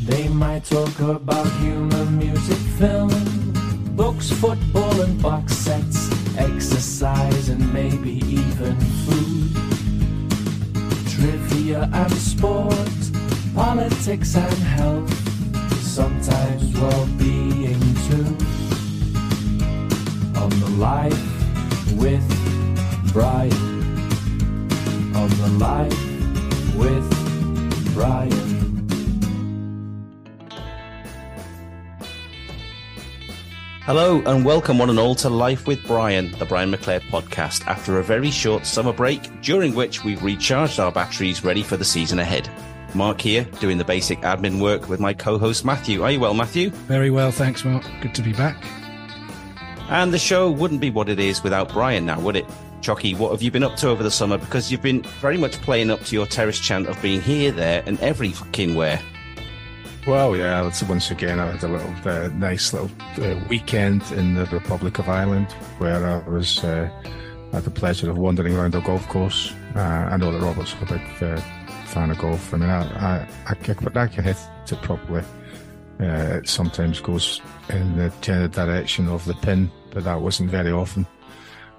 They might talk about humor, music, film, books, football and box sets, exercise and maybe even food. Trivia and sport, politics and health, sometimes well-being too. On the Life with Brian. On the Life with Brian. Hello and welcome one and all to Life with Brian, the Brian McClair podcast, after a very short summer break, during which we've recharged our batteries ready for the season ahead. Mark here, doing the basic admin work with my co-host Matthew. Are you well, Matthew? Very well, thanks, Mark. Good to be back. And the show wouldn't be what it is without Brian now, would it? Chucky, what have you been up to over the summer? Because you've been very much playing up to your terrace chant of being here, there, and every fucking where. Well, yeah, it's once again, I had a little uh, nice little uh, weekend in the Republic of Ireland where I was uh, had the pleasure of wandering around a golf course. Uh, I know that Robert's a big uh, fan of golf. I mean, I, I, I, I can hit it properly. Uh, it sometimes goes in the general direction of the pin, but that wasn't very often.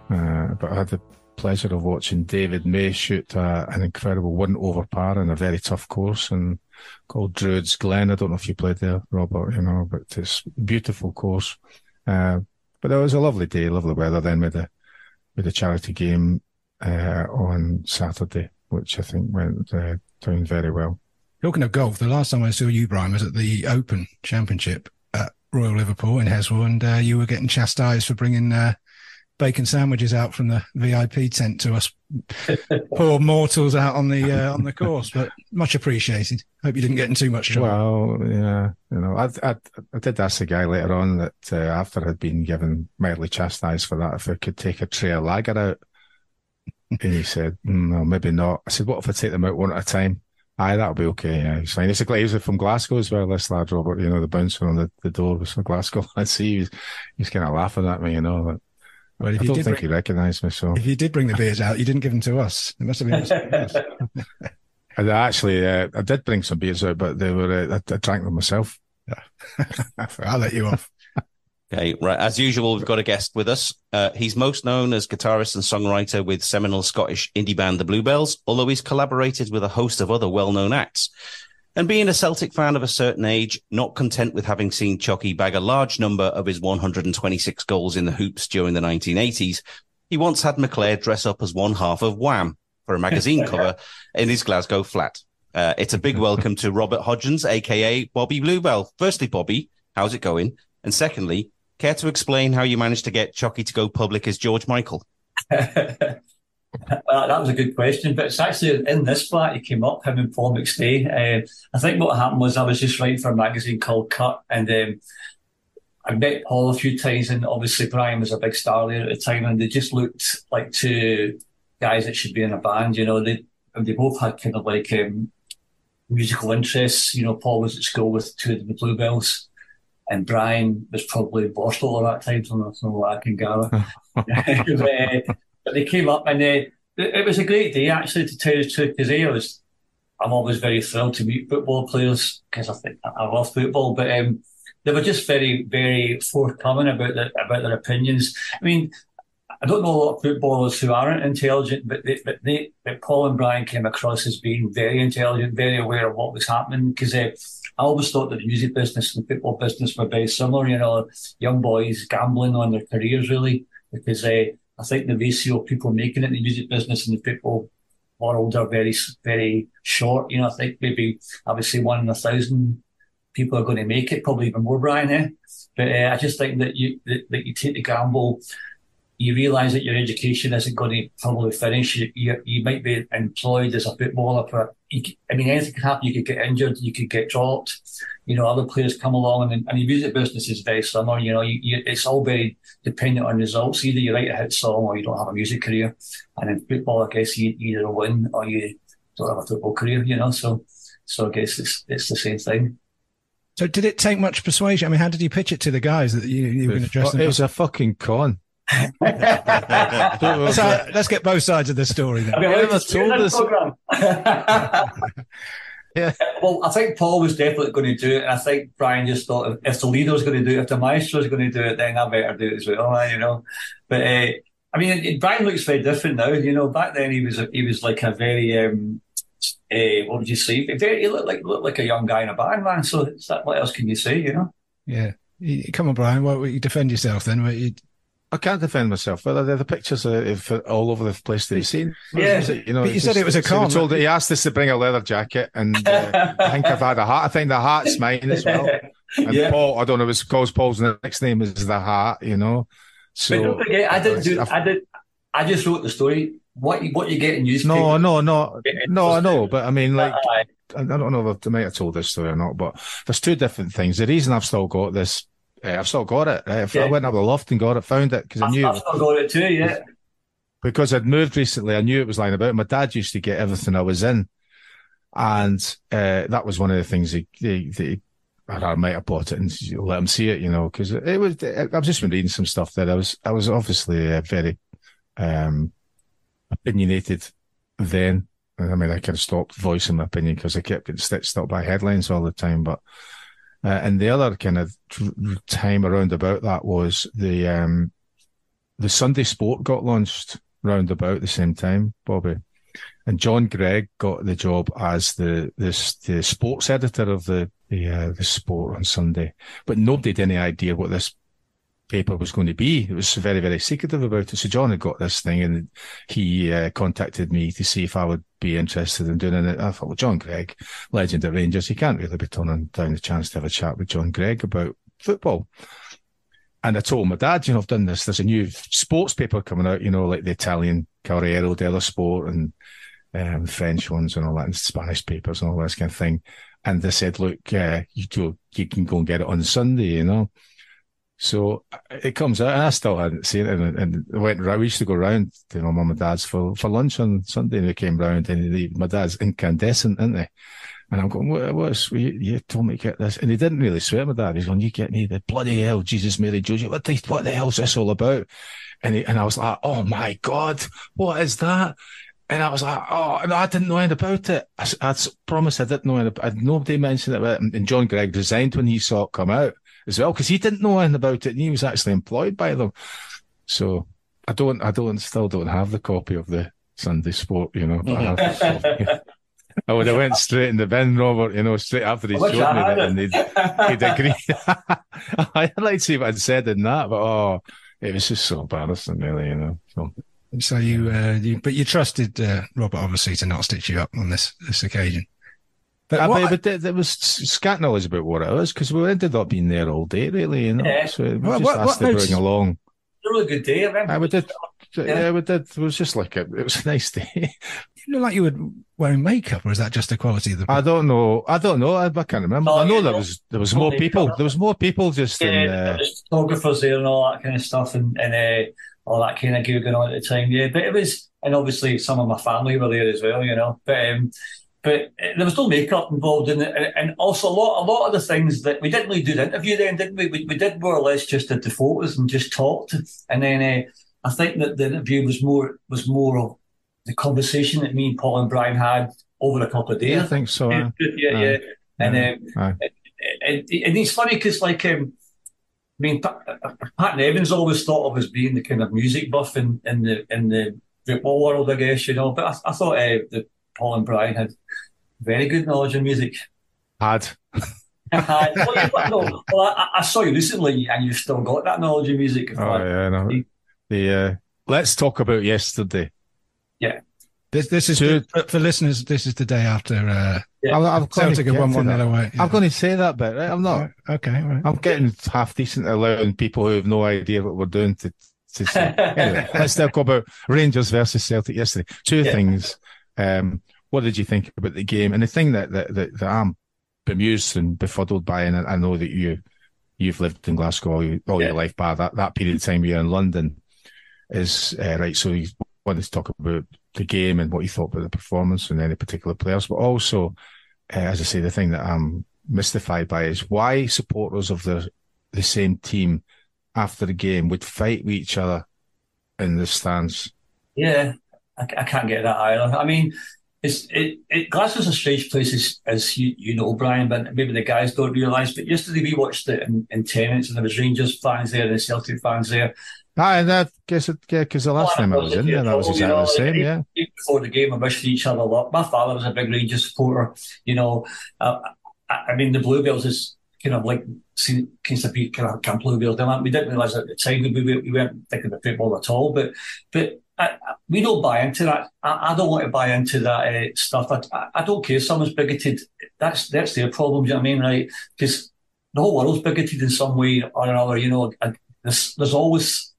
but I had the pleasure of watching David May shoot an incredible one over par in a very tough course and called Druids Glen. I don't know if you played there, Robert, you know, but it's beautiful course. Uh, but it was a lovely day, lovely weather then with the, with the charity game, uh, on Saturday, which I think went, uh, down very well. Talking of golf, the last time I saw you, Brian, was at the Open Championship at Royal Liverpool in Heswall, and uh, you were getting chastised for bringing uh, bacon sandwiches out from the VIP tent to us poor mortals out on the uh, on the course. But much appreciated. Hope you didn't get in too much trouble. Well, yeah, you know, I I, I did ask the guy later on that uh, after I'd been given mildly chastised for that, if I could take a tray of lager out, and he said, mm, "No, maybe not." I said, "What if I take them out one at a time?" Aye, that'll be okay. Yeah, he's fine. He's a glazer from Glasgow as well. This lad, Robert, you know, the bouncer on the, the door was from Glasgow. I see he's, he's kind of laughing at me, you know. Well, if I you don't did think bring, he recognised me. So if you did bring the beers out, you didn't give them to us. It must have been. I actually, uh, I did bring some beers out, but they were. Uh, I, I, drank them myself. Yeah. I'll let you off. Okay, right. As usual, we've got a guest with us. Uh, he's most known as guitarist and songwriter with seminal Scottish indie band The Bluebells, although he's collaborated with a host of other well-known acts. And being a Celtic fan of a certain age, not content with having seen Chucky bag a large number of his 126 goals in the hoops during the 1980s, he once had McClair dress up as one half of Wham for a magazine cover in his Glasgow flat. Uh, it's a big welcome to Robert Hodgens, aka Bobby Bluebell. Firstly, Bobby, how's it going? And secondly, care to explain how you managed to get Chucky to go public as George Michael? Well, that was a good question, but it's actually in this flat he came up, him and Paul McStay. Uh, I think what happened was I was just writing for a magazine called Cut, and um, I met Paul a few times, and obviously Brian was a big star there at the time, and they just looked like two guys that should be in a band. You know, they they both had kind of like um, musical interests. You know, Paul was at school with two of the Bluebells, and Brian was probably in Borstal at that time, so I don't know I can gather. But they came up and they, it was a great day actually to tell you the truth because I was, I'm always very thrilled to meet football players because I think I love football, but um, they were just very, very forthcoming about their, about their opinions. I mean, I don't know a lot of footballers who aren't intelligent, but they, but they, but Paul and Brian came across as being very intelligent, very aware of what was happening. Because uh, I always thought that the music business and the football business were very similar. You know, young boys gambling on their careers really, because uh, I think the ratio of people making it in the music business and the football world are very, very short. You know, I think maybe obviously one in a thousand people are going to make it, probably even more, Brian. Eh? But uh, I just think that you that, that, you take the gamble you realise that your education isn't going to probably finish. You, you, you might be employed as a footballer, but you, I mean, anything can happen. You could get injured, you could get dropped. You know, other players come along, and, and the music business is very similar. You know, you, you, it's all very dependent on results. Either you write a hit song or you don't have a music career. And in football, I guess you either win or you don't have a football career. You know, so so I guess it's it's the same thing. So did it take much persuasion? I mean, how did you pitch it to the guys that you, you were going to dress them? It was a fucking con. Let's, let's get both sides of the story then. I mean, never told us. yeah. Well, I think Paul was definitely going to do it, and I think Brian just thought if, if the leader was going to do it, if the maestro was going to do it, then I better do it as well, you know. But uh, I mean, Brian looks very different now. You know, back then he was he was like a very um, uh, what would you say? Very, he looked like looked like a young guy in a band, man. So that, what else can you say? You know? Yeah. Come on, Brian. Why don't you defend yourself then? You, I can't defend myself. But the, the pictures are all over the place that you've seen. Yeah, you know. But you said it was a con. Told that he asked us to bring a leather jacket, and uh, I think I've had a hat. I think the heart's mine as well. And Yeah. Paul, I don't know it's because Paul's next name is the heart. You know. So but don't forget, I didn't do. I've- I did. I just wrote the story. What you what you get in newspapers? no, no, no, no. I know, but I mean, like. I don't know if I might have told this story or not, but there's two different things. The reason I've still got this, uh, I've still got it. If I went up the loft and got it, found it because I I've, knew I've still got it too. Yeah. because I'd moved recently, I knew it was lying about. My dad used to get everything I was in, and uh, that was one of the things he, he, he I might have bought it and let him see it, you know, because it was. I've just been reading some stuff that I was. I was obviously uh, very um, opinionated then. I mean, I kind of stopped voicing my opinion because I kept getting stitched up by headlines all the time. But uh, and the other kind of time around about that was the um, the Sunday Sport got launched round about the same time, Bobby. And John Greig got the job as the the, the sports editor of the the, uh, the sport on Sunday, but nobody had any idea what this paper was going to be. It was very very secretive about it. So John had got this thing, and he uh, contacted me to see if I would be interested in doing it. I thought, well, John Greig, legend of Rangers, he can't really be turning down the chance to have a chat with John Greig about football. And I told my dad, you know, I've done this. There's a new sports paper coming out, you know, like the Italian Corriere dello Sport and um, French ones and all that, and Spanish papers and all this kind of thing. And they said, look, uh, you, go, you can go and get it on Sunday, you know. So uh, it comes out, and I still hadn't seen it. And, and went. We used to go round to my mum and dad's for, for lunch on Sunday, and we came round, and my dad's incandescent, isn't he? And I'm going, what, what's, you, you told me to get this. And he didn't really swear my dad. He's going, you get me the bloody hell, Jesus, Mary, Joseph. What the, what the hell's this all about? And he, and I was like, oh my God, what is that? And I was like, oh, I didn't know anything about it. I, I promise I didn't know anything. Nobody mentioned it. And John Greig resigned when he saw it come out as well, because he didn't know anything about it. And he was actually employed by them. So I don't, I don't, still don't have the copy of the Sunday Sport, you know. but I have- I would have went straight in the bin, Robert, you know, straight after he I showed me that, it. and he'd, he'd agree. I'd like to see what I'd said in that, but oh, it was just so embarrassing, really, you know. So So you, uh, you, but you trusted uh, Robert obviously to not stitch you up on this this occasion. But I what but there, there was scant knowledge about what it was because we ended up being there all day, really, you know. Yeah. So we What- just what- asked what to bring notes- along. It's a really good day. I remember. I we did, yeah. Yeah. we did. It was just like a, it was a nice day. you look like you were wearing makeup, or is that just the quality of the? I don't know. I don't know. I, I can't remember. Oh, I know yeah, there was there was more makeup. people. There was more people just in. Yeah, Uh, there's photographers there and all that kind of stuff, and and uh, all that kind of gear going on at the time. Yeah, but it was, and obviously some of my family were there as well, you know. But um, but there was no makeup involved in it, and, and also a lot a lot of the things that we didn't really do the interview then, didn't we? We, we did more or less just did the photos and just talked, and then uh, I think that the interview was more was more of the conversation that me and Paul and Brian had over a couple of days. yeah, I think so. yeah, uh, yeah, yeah. and um, and, and it's funny because, like, um, I mean, Pat, Pat Nevin always thought of as being the kind of music buff in, in the in the football world, I guess, you know. But I, I thought uh, that Paul and Brian had very good knowledge of music. Had well, you- no, well, I, I saw you recently, and you've still got that knowledge of music. Oh yeah, no. The uh, let's talk about yesterday. Yeah, this this is Two- for, for listeners. This is the day after uh, Yeah. I'm, I'm going to Celtic get have won one that. nil away. I'm going to say that bit. Right? I'm not. Okay, all right. I'm getting half decent at allowing people who have no idea what we're doing to to say. anyway, let's talk about Rangers versus Celtic yesterday. Two yeah. things. Um, what did you think about the game? And the thing that that, that, that I'm bemused and befuddled by, and I know that you you've lived in Glasgow all, your, all yeah. your life, by that that period of time you're in London is uh, right. So you wanted to talk about the game and what you thought about the performance and any particular players, but also, uh, as I say, the thing that I'm mystified by is why supporters of the the same team after the game would fight with each other in the stands. Yeah, I, I can't get that either. I mean, it's it, it Glasgow's a strange place, as, as you, you know, Brian, but maybe the guys don't realise. But yesterday we watched it in, in Tennent's, and there was Rangers fans there and Celtic fans there. Ah, and that guess it, yeah, because the last oh, time I was in there, that was exactly you know, the same. Yeah. Before the game, I wished each other luck. My father was a big Rangers supporter. You know, uh, I, I mean, the Bluebells is kind of like seen kind of be kind of Camp Bluebells. We didn't realise at the time we, we, we weren't thinking of football at all, but but I, we don't buy into that. I, I, don't want to buy into that uh, stuff. I, I, don't care if someone's bigoted. That's that's their problem. Do you know what I mean? Right? Because the whole world's bigoted in some way or another. You know, there's, there's always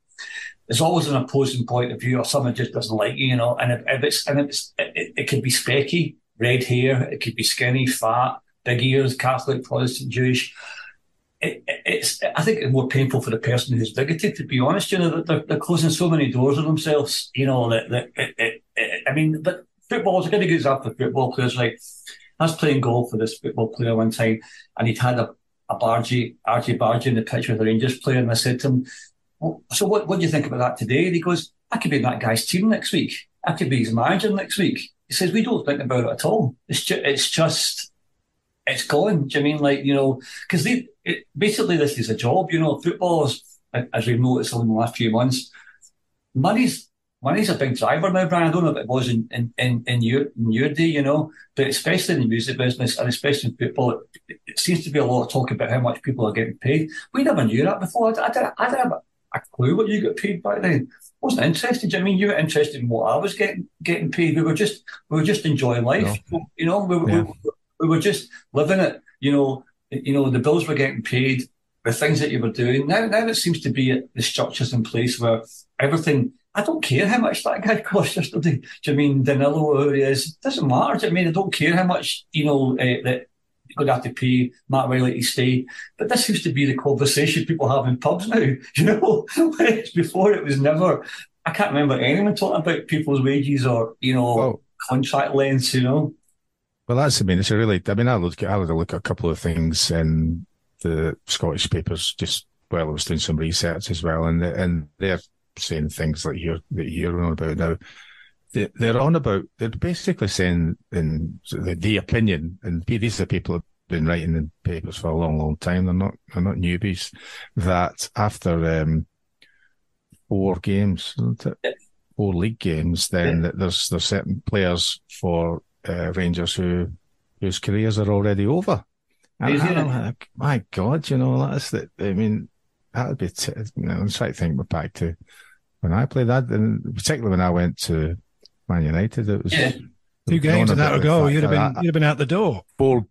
there's always an opposing point of view, or someone just doesn't like you. You know, and if, if it's and it's it, it could be specky, red hair. It could be skinny, fat, big ears, Catholic, Protestant, Jewish it, it's I think it's more painful for the person who's bigoted. To be honest, you know, they're, they're closing so many doors on themselves. You know, that, that it, it, I mean, but football is a good example of football players. Like I was playing golf with this football player one time, and he'd had a a Bargy, Archie Bargy in the pitch with the Rangers player, and I said to him, well, "So what? What do you think about that today?" And he goes, "I could be in that guy's team next week. I could be his manager next week." He says, "We don't think about it at all. It's it's just." It's gone. Do you mean like you know? Because they it, basically this is a job. You know, footballers, as we've noticed in the last few months, money's money's a big driver now, Brian. I don't know if it was in, in, in, in your in your day, you know, but especially in the music business and especially in football, it, it, seems to be a lot of talk about how much people are getting paid. We never knew that before. I, I, didn't, I didn't have a clue what you got paid back then. I wasn't interested. I mean, you were interested in what I was getting getting paid. We were just we were just enjoying life. No. You know, we, yeah. we, we were just living it. You know, you know, the bills were getting paid, the things that you were doing. Now, now it seems to be the structures in place where everything. I don't care how much that guy cost yesterday. Do you mean Danilo or he is? It doesn't matter. Do you mean I don't care how much you know uh, that you're going to have to pay Matt O'Riley to stay. But this seems to be the conversation people have in pubs now. You know, before it was never. I can't remember anyone talking about people's wages or you know contract lengths. You know. Well, that's, I mean, it's a really, I mean, I look, I had a look at a couple of things in the Scottish papers just while I was doing some research as well. And, and they're saying things like you're, that you're on about now. They, are on about, they're basically saying in the, the opinion, and these are people who've been writing in papers for a long, long time. They're not, they're not newbies that after, um, four games, four league games, then yeah. there's, there's certain players for uh, Rangers who whose careers are already over. And I, like, my God, you know, that's that. I mean, that would be, t- you know, I'm trying to think back to when I played that, and particularly when I went to Man United, it was. Yeah. Two games and that would go. You'd have been you'd have been out the door. Four,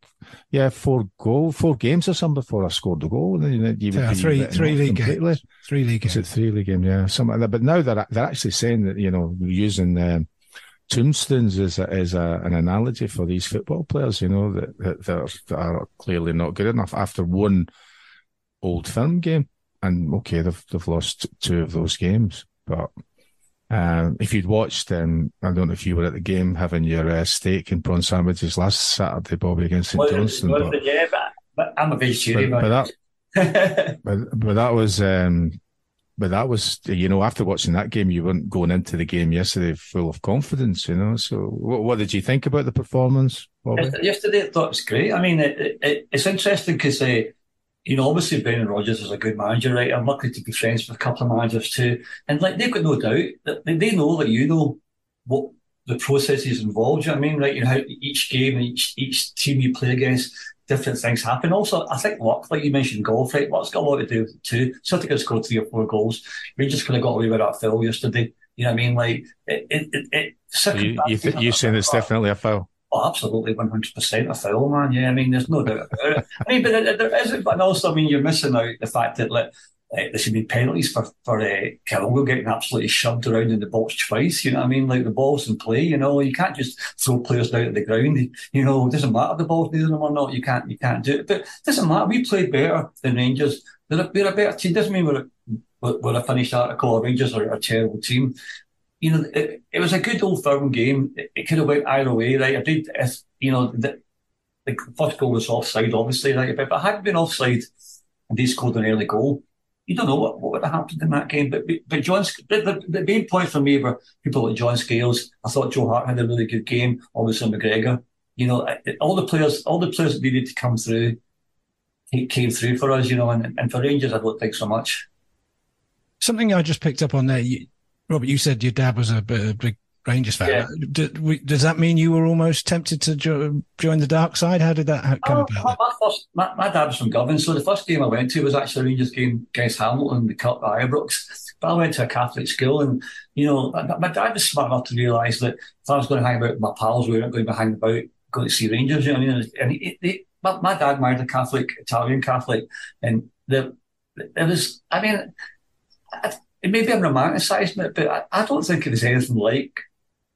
yeah, four goal, four games or something before I scored the goal. And then you, yeah, three three league games. Three league games. three league games? Yeah, something like that. But now they're they're actually saying that you know using um, tombstones is a, is a, an analogy for these football players, you know, that, that, that, are, that are clearly not good enough after one old firm game. And okay, they've, they've lost two of those games. But um, if you'd watched, um, I don't know if you were at the game having your uh, steak and prawn sandwiches last Saturday, Bobby, against St Johnstone. Well, but, yeah, but, but, I'm a vegetarian. But, but that, but, but that was. Um, but that was, you know, after watching that game, you weren't going into the game yesterday full of confidence, you know. So, what, what did you think about the performance? Bobby? Yesterday, I thought it was great. I mean, it, it, it's interesting because, uh, you know, obviously Brendan Rodgers is a good manager, right? I'm lucky to be friends with a couple of managers too, and like they've got no doubt that they know that you know what the processes involved. You know what I mean? Right? You know how each game, each each team you play against, different things happen. Also, I think luck, like you mentioned, golf, right? Luck's got a lot to do too. Celtic have scored three or four goals. Rangers kind of got away with that foul yesterday. You know what I mean? Like, it, it, it, it you, you, th- you saying it's definitely a foul? Oh, absolutely, one hundred percent a foul, man. Yeah, I mean, there's no doubt about it. I mean, but there, there isn't. But also, I mean, you're missing out the fact that like uh, there should be penalties for for uh, getting absolutely shoved around in the box twice. You know what I mean? Like the ball's in play. You know, you can't just throw players down at the ground. You know, it doesn't matter the ball's near them or not. You can't you can't do it. But it doesn't matter. We played better than Rangers. We're a, we're a better team. Doesn't mean we're a, we're a finished article or Rangers are a terrible team. You know, it, it was a good old firm game. It, it could have went either way, right? I did, if, you know, the, the first goal was offside, obviously, right? But, but had been offside and they scored an early goal, you don't know what, what would have happened in that game. But but John, the, the, main point for me were people like John Scales. I thought Joe Hart had a really good game. Obviously McGregor. You know, all the players, all the players that needed to come through he came through for us. You know, and, and for Rangers, I don't think so much. Something I just picked up on there, you, Robert. You said your dad was a, a big Rangers fan. Yeah. Did, does that mean you were almost tempted to jo- join the dark side? How did that come oh, about? My, first, my, my, dad was from Govan, so the first game I went to was actually a Rangers game against Hamilton, the Cup at Ibrox. But I went to a Catholic school, and you know, my, dad was smart enough to realise that if I was going to hang about with my pals, we weren't going to be hanging about going to see Rangers. You know what I mean? And he, he, my, my, dad married a Catholic, Italian Catholic, and the, it was. I mean, it maybe I'm romanticising it, but I, I don't think it was anything like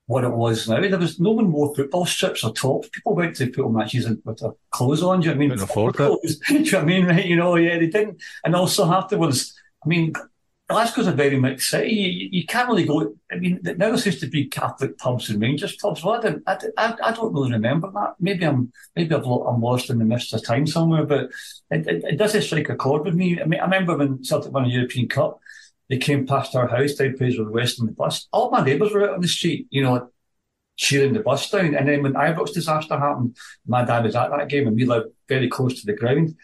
what it was now. There was no one wore football strips or tops. People went to football matches and with their clothes on. Do you know what I mean? Afford it. Do you know what I mean? Right? You know, yeah, they didn't. And also afterwards, I mean, Glasgow's a very mixed city. You, you, can't really go. I mean, now there used to be Catholic pubs and Rangers pubs. Well, I, didn't, I, I, I don't really remember that. Maybe I'm maybe I've, I'm lost in the mist of time somewhere. But it, it, it doesn't strike a chord with me. I mean, I remember when Celtic won a European Cup. They came past our house down Fraser West on the bus. All my neighbours were out on the street, you know, cheering the bus down. And then when Ibrox disaster happened, my dad was at that game and we lived very close to the ground.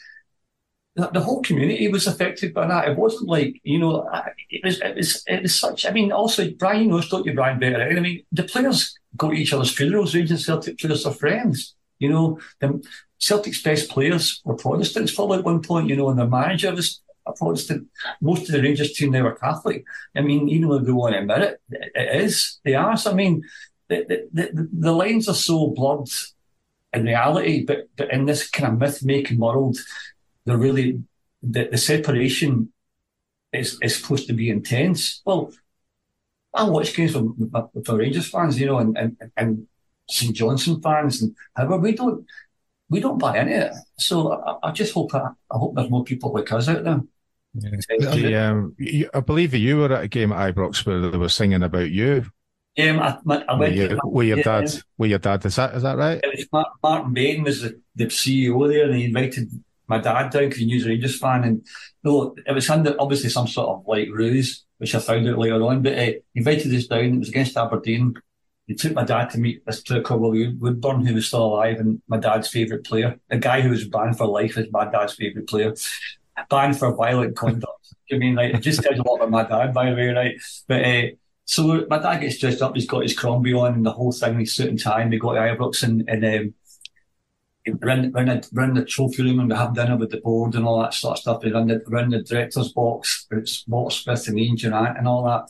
The, whole community was affected by that. It wasn't like, you know, it was, it was, it was such, I mean, also, Brian knows, don't you, Brian, better. I mean, the players go to each other's funerals, Rangers Celtic players are friends. You know, the Celtic's best players were Protestants for at one point, you know, and their manager was a Protestant. Most of the Rangers team now are Catholic. I mean, even though they want to admit it, it is. They are. So, I mean, the, the, the lines are so blurred in reality, but, but in this kind of myth making world, they're really, the, the separation is, is supposed to be intense. Well, I watch games for, for Rangers fans, you know, and, and, and St Johnstone fans, and however, we don't, we don't buy into it. So I, I just hope, I, I hope there's more people like us out there. Yeah. The, um, I believe you were at a game at Ibrox where they were singing about you. Um, I, I went with, your, with your dad. With your dad, is that is that right? It was Martin Bain was the, the CEO there, and he invited my dad down because he knew he was Rangers fan, and no, it was under obviously some sort of like ruse, which I found out later on. But uh, he invited us down. It was against Aberdeen. He took my dad to meet this player called Willie Woodburn, who was still alive and my dad's favourite player. The guy who was banned for life is my dad's favourite player. Banned for violent conduct. I mean, like, it just tells a lot about my dad, by the way, right? But uh, so my dad gets dressed up. He's got his Crombie on and the whole thing. He's suit and tie. And they go to Ibrox and, and um, run, run, the, run the trophy room and we have dinner with the board and all that sort of stuff. We run the, run the director's box. It's Walter Smith and Durrant and all that.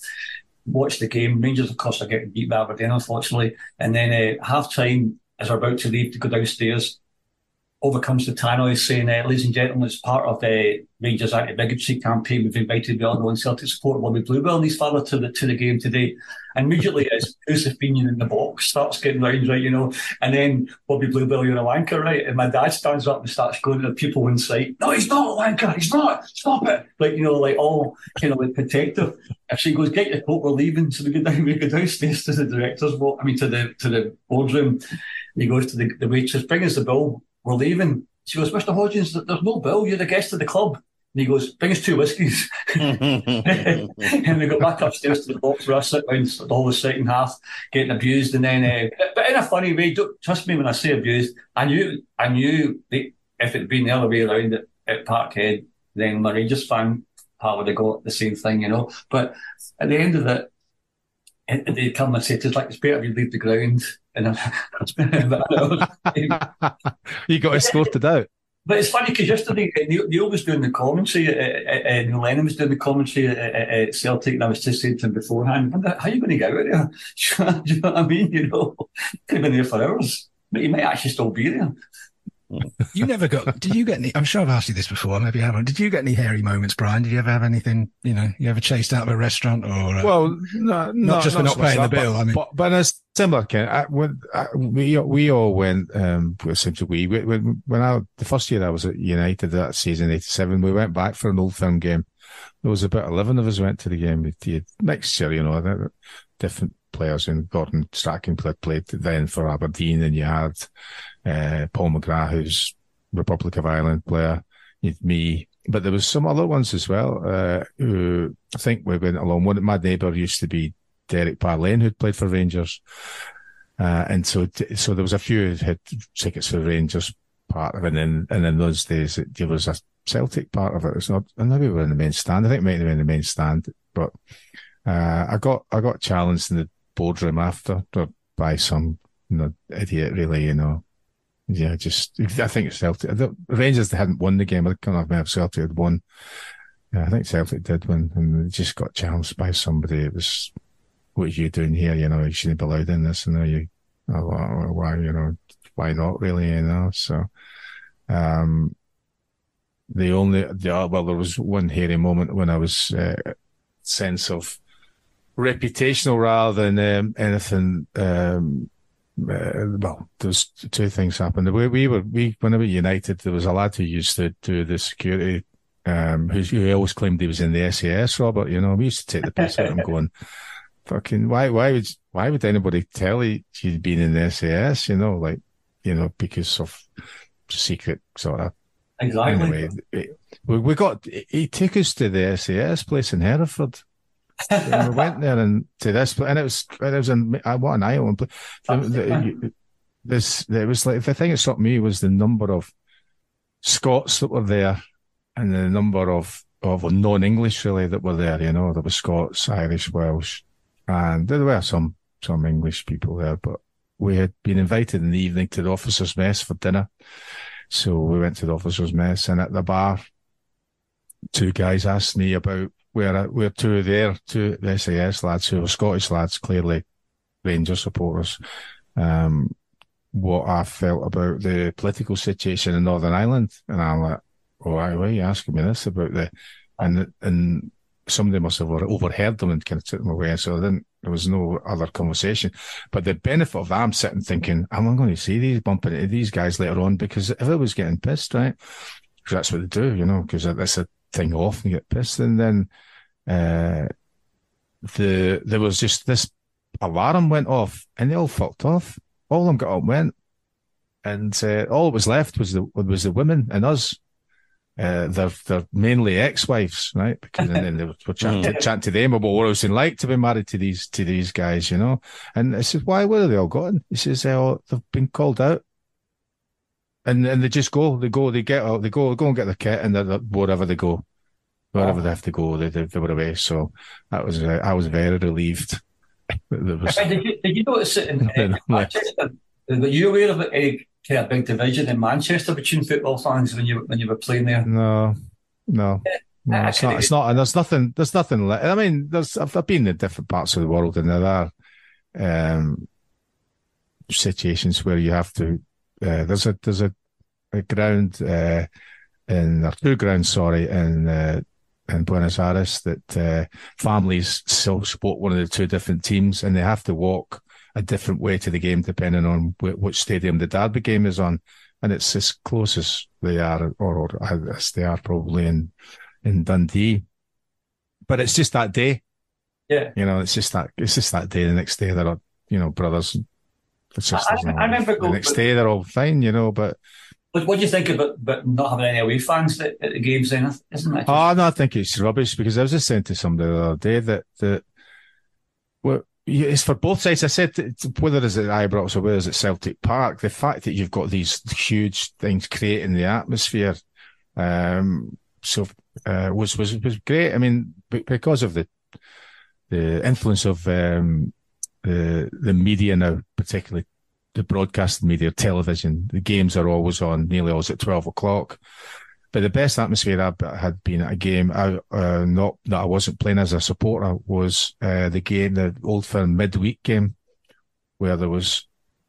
Watch the game. Rangers, of course, are getting beat by Aberdeen, unfortunately. And then uh, half time, as we're about to leave to go downstairs, over comes the tannoy saying, uh, ladies and gentlemen, as part of the Rangers anti-bigotry campaign, we've invited the other Celtic support Bobby Bluebell and his father to the to the game today. And immediately as Joseph Finian in the box starts getting round, right, you know, and then Bobby Bluebell, you're a wanker, right? And my dad stands up and starts going to the people in sight, no, he's not a wanker, he's not, stop it. Like, you know, like all, you know, like protective. If she goes, get your coat, we're leaving. So we go down, we go downstairs to the director's I mean, to the, to the boardroom. He goes to the, the waitress, bring us the bill we're leaving. She goes, Mr. Hodgens, there's no bill. You're the guest of the club. And he goes, bring us two whiskies. and we go back upstairs to the box where I sit down the whole second half, getting abused. And then, uh, but in a funny way, don't trust me when I say abused, I knew, I knew if it had been the other way around at, at Parkhead, then my Rangers fan part would have got the same thing, you know. But at the end of it, they come and say, it's like, it's better if you leave the ground and you got escorted out. But it's funny because yesterday uh, Neil, Neil, was doing the commentary, uh, uh, uh, Neil Lennon was doing the commentary at, at, Celtic, and I was just saying to him beforehand, how are you going to get out of there? Do you know what I mean? You know, could have been there for hours, but you might actually still be there. You never got. Did you get any? I'm sure I've asked you this before. Maybe I haven't. Did you get any hairy moments, Brian? Did you ever have anything? You know, you ever chased out of a restaurant or? Uh, well, no, not just for not paying the bill. But, I mean, but, but in a similar kind. I, when, I, we we all went. Um, essentially, we when, when I the first year I was at United that season '87, we went back for an old firm game. There was about eleven of us went to the game. Next year, you know, different players in Gordon Strachan played, played then for Aberdeen, and you had uh, Paul McGrath, who's Republic of Ireland player, me, but there was some other ones as well. Uh, who I think we went along. One my neighbour used to be Derek Parlane, who'd played for Rangers, uh, and so so there was a few who had tickets for Rangers part of it, and then and in those days it, there was a Celtic part of it. It's not, and maybe we were in the main stand. I think maybe in the main stand, but uh, I got I got challenged in the boardroom after by some you know, idiot, really, you know, yeah, just I think it's Celtic. The Rangers they hadn't won the game. I can't remember if Celtic had won. Yeah, I think Celtic did win, and they just got challenged by somebody. It was, "What are you doing here? You know, you shouldn't be allowed in this." And you, oh, why, you know, why not? Really, you know. So, um, the only, the, well, there was one hairy moment when I was uh, sense of reputational rather than um, anything. Um, uh, well, there's two things happened. We, we were we when we were United, there was a lad who used to do the security, um, who, who always claimed he was in the SAS. Robert, you know, we used to take the piss out of him, going, "Fucking why? Why would why would anybody tell you you'd been in the SAS? You know, like you know because of secret sort of." Exactly. Anyway, we, we got he took us to the SAS place in Hereford we went there and to this, and it was it was in uh, what an island. The, this it was like the thing that struck me was the number of Scots that were there, and the number of of non-English really that were there. You know, there were Scots, Irish, Welsh, and there were some some English people there. But we had been invited in the evening to the officers' mess for dinner, so we went to the officers' mess, and at the bar, two guys asked me about where where two their two the SAS lads who were Scottish lads, clearly Rangers supporters, um, what I felt about the political situation in Northern Ireland, and I'm like, oh, why, why are you asking me this about the and and somebody must have overheard them and kind of took them away, so there was no other conversation. But the benefit of that, I'm sitting thinking, am I going to see these bumping into these guys later on? Because if I was getting pissed, right? Because that's what they do, you know, because that's a thing off and get pissed. And then uh, the there was just this alarm went off and they all fucked off. All of them got up and went. And uh, all that was left was the was the women and us. Uh, they're they're mainly ex-wives, right? Because and then they were chatting, to, chatting to them about what it was like to be married to these to these guys, you know. And I said, "Why? Where are they all gone?" He says, "Oh, they've been called out." And and they just go, they go, they get out, they go, go and get the kit, and they're, wherever they go, wherever oh. they have to go, they, they, they were away. So that was uh, I was very relieved. Was... Did, you, did you notice it in, in Manchester? Were you aware of a kind of big division in Manchester between football fans when you when you were playing there? No, no. No, it's not. It's not, and there's nothing. There's nothing. Like, I mean, there's. I've, I've been in different parts of the world, and there are um, situations where you have to. Uh, there's a there's a, a ground uh, in or two grounds, sorry, in uh, in Buenos Aires that uh, families still support one of the two different teams and they have to walk a different way to the game depending on wh- which stadium the derby game is on. And it's as close as they are, or, or as they are probably in, in Dundee. But it's just that day. Yeah. You know, it's just that, it's just that day. The next day, there are, you know, brothers and sisters. I, I, I remember the next day, they're all fine, you know, but what, what do you think about, about not having any away fans at, at the games then? Isn't that? Just... Oh, no, I think it's rubbish because I was just saying to somebody the other day that, that well, it's for both sides. I said whether it's at Ibrox or whether it's at Celtic Park, the fact that you've got these huge things creating the atmosphere, um, so uh, was was was great. I mean, because of the the influence of um, the the media now, particularly the broadcast media, television, the games are always on, nearly always at 12 o'clock. But the best atmosphere I had been at a game, I, uh, not that I wasn't playing as a supporter, was uh, the game, the Old Firm midweek game, where there was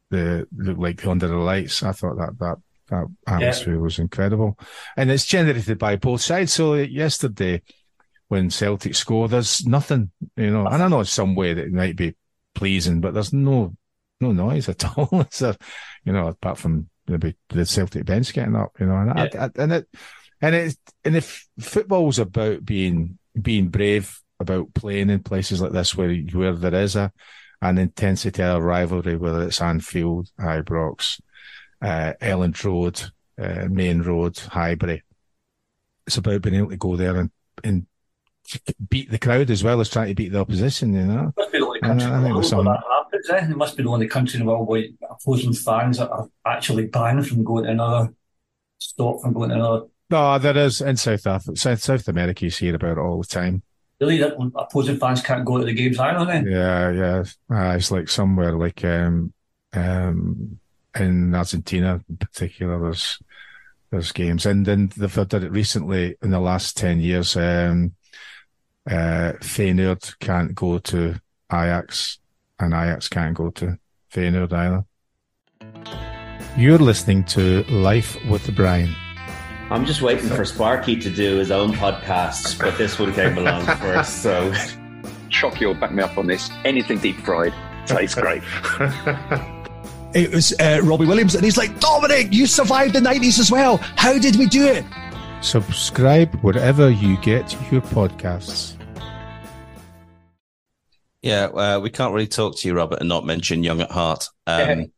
the, the like under the lights. I thought that that that atmosphere yeah. was incredible, and it's generated by both sides. So yesterday, when Celtic score, there's nothing, you know, and I know some way that it might be pleasing, but there's no no noise at all. it's a, you know, apart from maybe the Celtic bench getting up, you know, and, yeah. I, I, and it and it and if football's about being being brave about playing in places like this where where there is a an intensity of rivalry, whether it's Anfield, Ibrox, uh, Elland Road, uh, Maine Road, Highbury. It's about being able to go there and, and beat the crowd as well as trying to beat the opposition, you know. Must be the only country in the world some... where that happens, eh? It must be the only country in the world where opposing fans are actually banned from going to another, stop from going to another. No, there is in South Africa, South, South America, you see it about all the time really that opposing fans can't go to the games either. Then. Yeah, yeah. Uh, it's like somewhere like um, um, in Argentina in particular. There's there's games, and then they've done it recently in the last ten years. Um, uh, Feyenoord can't go to Ajax, and Ajax can't go to Feyenoord either. You're listening to Life with Brian. I'm just waiting for Sparky to do his own podcast, but this one came along first, so. Shock you'll back me up on this. Anything deep fried tastes great. it was uh, Robbie Williams, and he's like, Dominic, you survived the 90s as well. How did we do it? Subscribe wherever you get your podcasts. Yeah, uh, we can't really talk to you, Robert, and not mention Young at Heart. Um,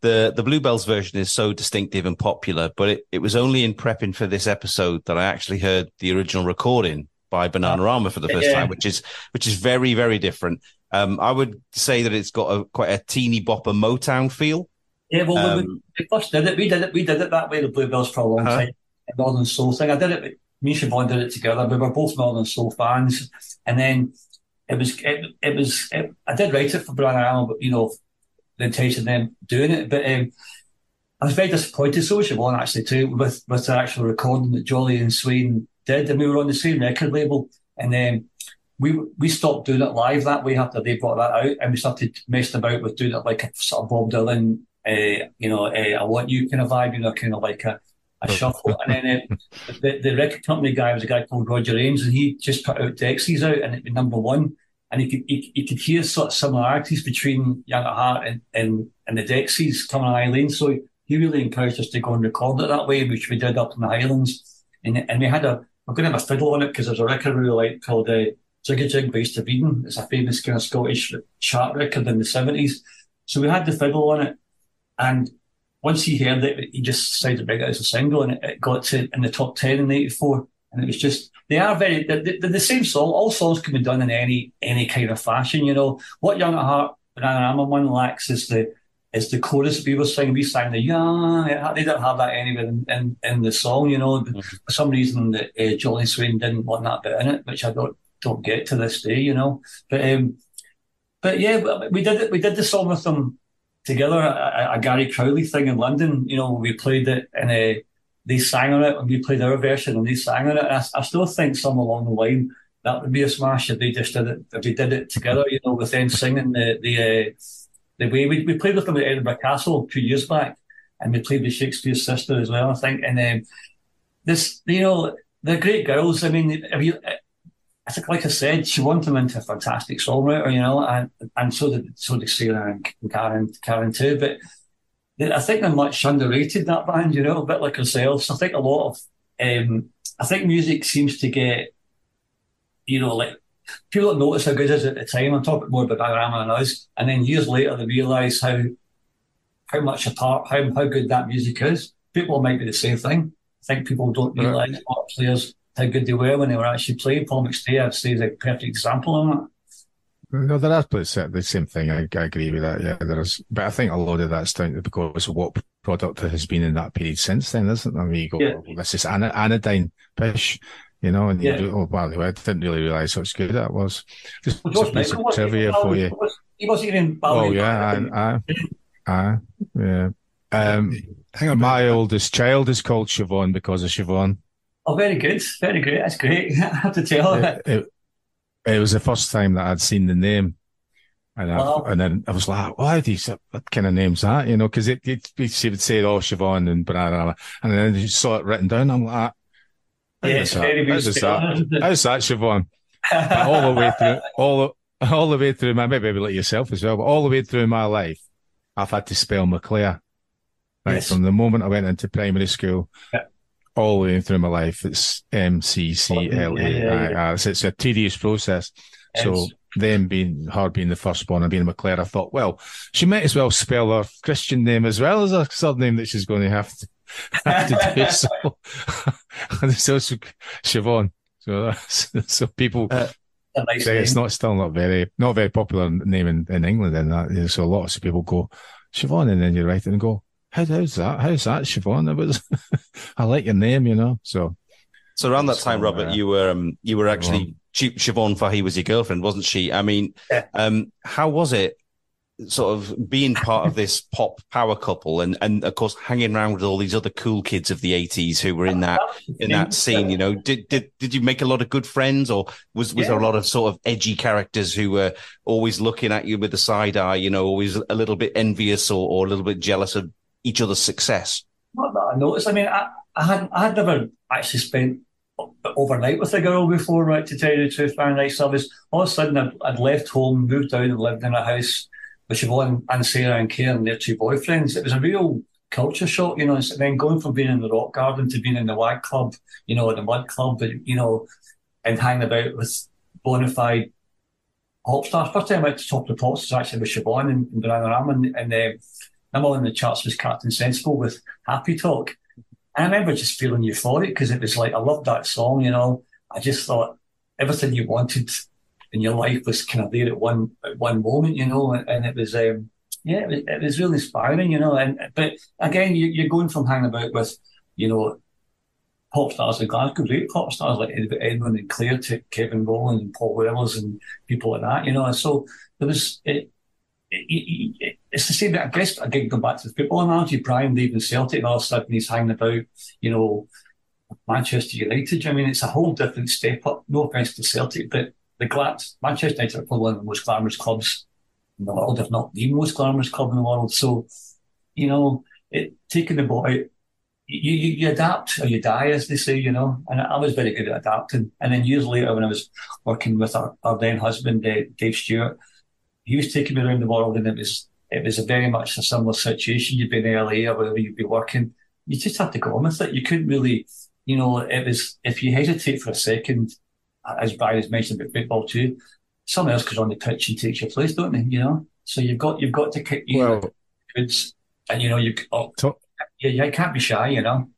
the the Bluebells version is so distinctive and popular, but it, it was only in prepping for this episode that I actually heard the original recording by Bananarama for the first yeah. time, which is which is very very different. Um, I would say that it's got a quite a teeny bopper Motown feel. Yeah, well, um, we, we, first did it. We did it. We did it that way. The Bluebells for a long uh-huh. time. Northern Soul thing. I did it. Me and Siobhan did it together. We were both Northern Soul fans, and then it was it, it was it, I did write it for Bananarama, but you know the intention of them doing it. But um, I was very disappointed, so was Siobhan actually too, with, with the actual recording that Jolley and Swain did. And we were on the same record label. And then we we stopped doing it live that way after they brought that out. And we started messing about with doing it like a sort of Bob Dylan, uh, you know, uh, I Want You kind of vibe, you know, kind of like a, a shuffle. And then uh, the, the record company guy was a guy called Roger Ames, and he just put out Dexys out, and it was number one and you could you, could hear sort of similarities between Young at Heart and, and, and the Dexys coming on Eileen. So he really encouraged us to go and record it that way, which we did up in the Highlands. And and we had a we're going to have a fiddle on it because there's a record we really like called uh, Jigga Jig East of Eden. It's a famous kind of Scottish chart record in the seventies. So we had the fiddle on it, and once he heard it, he just decided to bring it as a single, and it, it got to in the top ten in '84. And it was just, they are very, they're, they're, the same song. All songs can be done in any, any kind of fashion, you know. What Young at Heart Bananarama one lacks is the, is the chorus we were singing. We sang the yeah, they don't have that anywhere in, in, in the song, you know. Mm-hmm. For some reason, the, uh, Jolley Swain didn't want that bit in it, which I don't don't get to this day, you know. But um, but yeah, we did it. We did the song with them together, a, a Gary Crowley thing in London. You know, we played it in a they sang on it and we played our version and they sang on it. And I, I still think some along the line that would be a smash if they just did it if we did it together, you know, with them singing the the uh, the way we, we played with them at Edinburgh Castle two years back and we played with Shakespears Sister as well, I think. And um, this you know, they're great girls. I mean if you I think, like I said, she wanted them into a fantastic songwriter, you know, and and so did so did Sarah and Karen Karen too. But I think they're much underrated that band, you know, a bit like ourselves. I think a lot of, um, I think music seems to get, you know, like people don't notice how good it is at the time. I'm talking more about Bananarama than us, and then years later they realise how how much apart how how good that music is. People might be the same thing. I think people don't realise what players how good they were when they were actually playing. Paul McStay, I'd say, is a perfect example of that. No, there are the same thing. I, I, agree with that. Yeah, there is, but I think a lot of that's down to because of what product has been in that period since then, isn't it? I mean, you go, yeah. well, this is an- anodyne pish, you know, and yeah. you go, oh, wow, I didn't really realise how good that was. Just well, a piece of trivia for you. He wasn't even. Oh yeah, I, I, I, yeah. Um, hang on, my oldest child is called Siobhan because of Siobhan. Oh, very good, very good. That's great. I have to tell. It, it, it was the first time that I'd seen the name. And, I, Wow. and then I was like, why do you, what kind of name's that? You know, cause it, it, she would say, oh, Siobhan and banana. And then you saw it written down. I'm like, Yeah, how's it's that? very How's that? isn't it? How's that, Siobhan? All the way through, all, all the way through my, maybe like yourself as well, but all the way through my life, I've had to spell McClair. Right. Yes. From the moment I went into primary school, Yeah. All the way through my life, it's M C C L Yeah, yeah, A. yeah. I- It's, it's a tedious process. So Yes. them being her being the firstborn and being a McClair, I thought, well, she might as well spell her Christian name as well as her surname that she's going to have to have to do. So, and it's also Siobhan. So that's, so people Uh, nice say it's not still not very not very popular name in, in England and that so lots of people go Siobhan and then you write it and go how how's that how's that Siobhan it was I like your name you know so So around that time, Robert, uh, you were um, you were actually Ch- Siobhan Fahy was your girlfriend, wasn't she? I mean, Yeah. um, how was it, sort of being part of this pop power couple, and and of course hanging around with all these other cool kids of the eighties who were in that in that scene? You know, did did did you make a lot of good friends, or was was there a lot of sort of edgy characters who were always looking at you with a side eye? You know, always a little bit envious or, or a little bit jealous of each other's success? Not that I noticed. I mean, I, I had I had never actually spent overnight with a girl before, right? To tell you the truth, man. night service. All of a sudden I'd, I'd left home, moved down, and lived in a house with Siobhan and Sarah and Karen, their two boyfriends. It was a real culture shock, you know. And then going from being in the rock garden to being in the WAG club, you know, the mud club, but you know, and hanging about with bona fide pop stars. First time I went to Top of the Pops was actually with Siobhan and, and Ram, and, and uh, number all in the charts was Captain Sensible with Happy Talk. And I remember just feeling euphoric because it was like, I loved that song, you know. I just thought everything you wanted in your life was kind of there at one at one moment, you know, and, and it was, um, yeah, it was, it was really inspiring, you know. And but again, you, you're going from hanging about with, you know, pop stars in Glasgow, great pop stars like Ed- Edwyn and Clare to Kevin Rowland and Paul Wellers and people like that, you know. And so there was it. It, it, it it's the same. I guess again, going back to the football analogy, Brian leaving Celtic, and all of a sudden he's hanging about, you know, Manchester United. I mean, it's a whole different step up. No offense to Celtic, but the glad Manchester United are probably one of the most glamorous clubs in the world, if not the most glamorous club in the world. So, you know, it taking the boy, you, you, you adapt or you die, as they say, you know. And I was very good at adapting. And then years later, when I was working with our, our then husband, uh, Dave Stewart, he was taking me around the world, and it was it was a very much a similar situation. You'd be in LA or wherever you'd be working. You just had to go on with it. You couldn't really, you know, it was if you hesitate for a second, as Brian has mentioned about football too, someone else goes on the pitch and takes your place, don't they? You know, so you've got you've got to kick you well goods, and you know you oh, talk, yeah, yeah, you can't be shy, you know.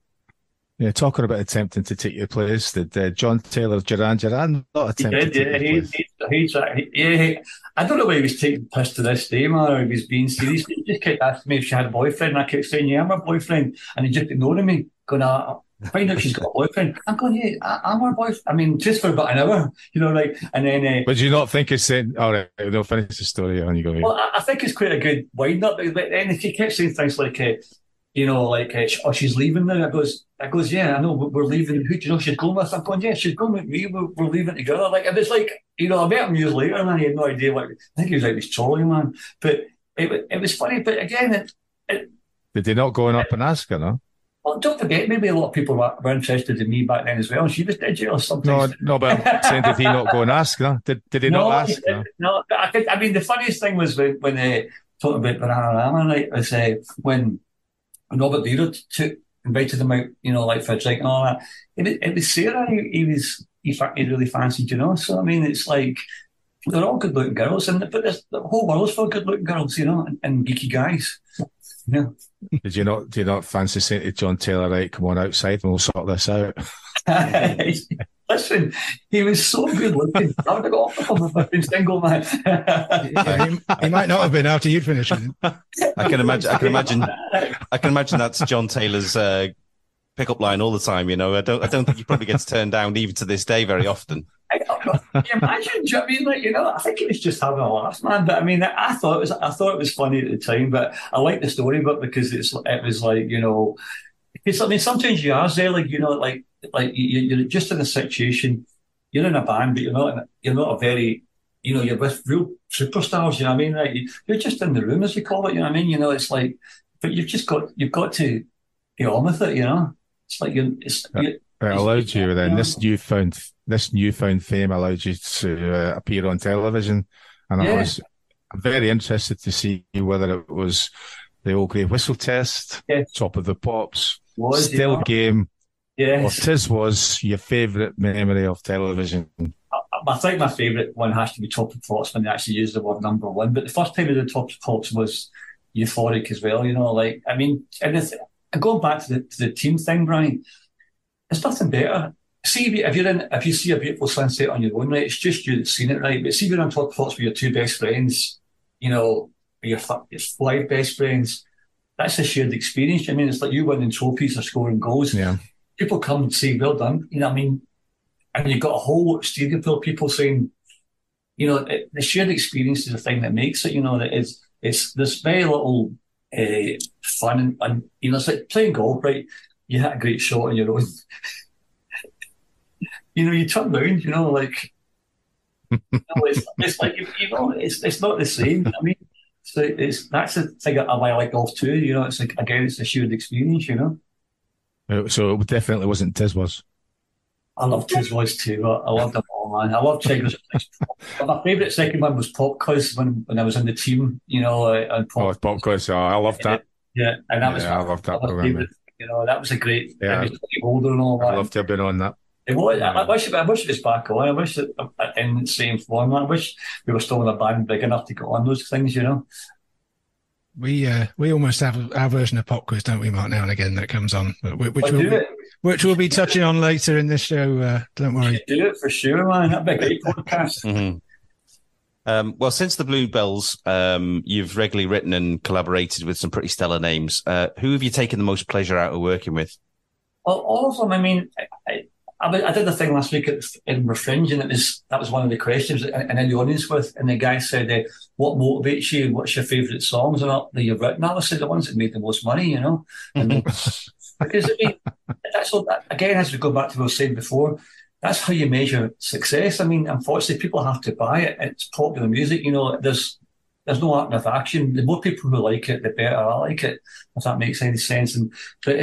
yeah talking about attempting to take your place did uh, John Taylor Duran Duran not He attempt did, to yeah. take He, your place he, he, like, yeah, he- I don't know whether he was taking piss to this day, man, or he was being serious. He just kept asking me if she had a boyfriend, and I kept saying, yeah, I'm her boyfriend. And he just ignoring me, going, uh, find out she's got a boyfriend. I'm going, yeah, I, I'm her boyfriend. I mean, just for about an hour, you know, like, and then, uh, but do you not think it's saying all right no finish the story and you go well, I, I think it's quite a good wind up. But then if you kept saying things like, uh, you know, like, uh, oh, she's leaving now. I goes, I goes, yeah, I know, we're leaving. Who do you know she's going with? I'm going, yeah, she's going with me. We're, we're leaving together. Like, it was like, you know, I met him years later, and he had no idea what. I think he was like this trolling man, but it it was funny. But again, it, it did they not go on up and ask her no well, don't forget, maybe a lot of people were, were interested in me back then as well. And she was digital sometimes. no no, but I'm saying did he not go and ask no did, did he no, not ask no? didn't. no. but I think I mean the funniest thing was when when uh, talking about Bananarama, right? Was uh, when Robert Leader took invited him out, you know, like for a drink and all that. It, was- it was Sarah. He, he was he, fa- he really fancied, you know. So I mean, it's like they're all good looking girls, and but there's, the whole world's full of good looking girls, you know, and, and geeky guys. Yeah. did you not do you not fancy saying to John Taylor right come on outside and we'll sort this out Listen, he was so good looking. I would have got off him if I'd been single, man. Yeah, he, he might not have been after you'd finished. I can imagine. I can imagine. I can imagine that's John Taylor's uh, pickup line all the time. You know, I don't. I don't think he probably gets turned down even to this day very often. I don't. Can you imagine? Do you know what I mean? Like, you know, I think he was just having a laugh, man. But I mean, I, I thought it was, I thought it was funny at the time. But I like the story, but because it's, it was like, you know, it's. I mean, sometimes you are there, like you know, like, like you, you're just in a situation. You're in a band, but you're not. A, you're not a very you know, you're with real superstars. You know what I mean? Right? You're just in the room, as you call it. You know what I mean? You know, it's like, but you've just got you've got to get on with it. You know, it's like you're. It's, it, it allowed you then this newfound this newfound fame allowed you to uh, appear on television, and yeah. I was very interested to see whether it was the old grey whistle test, yeah. top of the pops, was, still yeah. game, yes. Tiswas your favourite memory of television. I, I think my favourite one has to be top of pops when they actually used the word number one. But the first time we did top of pops was euphoric as well. You know, like I mean, and, going back to the to the team thing, Brian, there's nothing better see if you're in, if you see a beautiful sunset on your own, right, it's just you that's seen it, right? But see if you're on top of thoughts with your two best friends, you know, your, your five best friends, that's a shared experience. I mean, it's like you winning trophies or scoring goals. Yeah. People come and say, well done. You know what I mean? And you've got a whole stadium full of people saying, you know, it, the shared experience is the thing that makes it, you know, that is, it's this very little uh, fun and, and, you know, it's like playing golf, right? You hit a great shot on your own. you know, you turn around, you know, like, you know, it's, it's like, you know, it's, it's not the same. I mean, so it's, that's the thing I like golf too, you know, it's like, again, it's a shared experience, you know. Uh, so it definitely wasn't Tiz Tiswas. I love Tiswas too. I, I love them all, man. I love Tigers. my favourite second one was Pop Quiz when, when I was in the team, you know. Uh, and Pop, oh, Pop Quiz. Oh, I love that. Yeah, and that yeah, was I love that. Favorite, you know, that was a great. Yeah, older and all that. I love to have been on that. It was. Yeah. I, wish. I wish it was back on. I wish it in the same form. I wish we were still in a band big enough to go on those things. You know. We uh, we almost have our version of pop quiz, don't we, Mark? Now and again that comes on, which we'll be, which we'll be touching on later in this show. Uh, don't worry. Do it for sure, man. That'd be a great podcast. mm-hmm. Um, well, since the Bluebells, um, you've regularly written and collaborated with some pretty stellar names. Uh, who have you taken the most pleasure out of working with? Well, all of them. I mean, I, I, I did the thing last week at Edinburgh Fringe, and it was that was one of the questions and in the audience with, and the guy said, uh, "What motivates you? What's your favourite songs and that you've written?" I said, "The ones that made the most money," you know, and, because I mean, that's all, again as we go back to what I was saying before. That's how you measure success. I mean, unfortunately, people have to buy it. It's popular music. You know, there's there's no art of action. The more people who like it, the better I like it, if that makes any sense. And but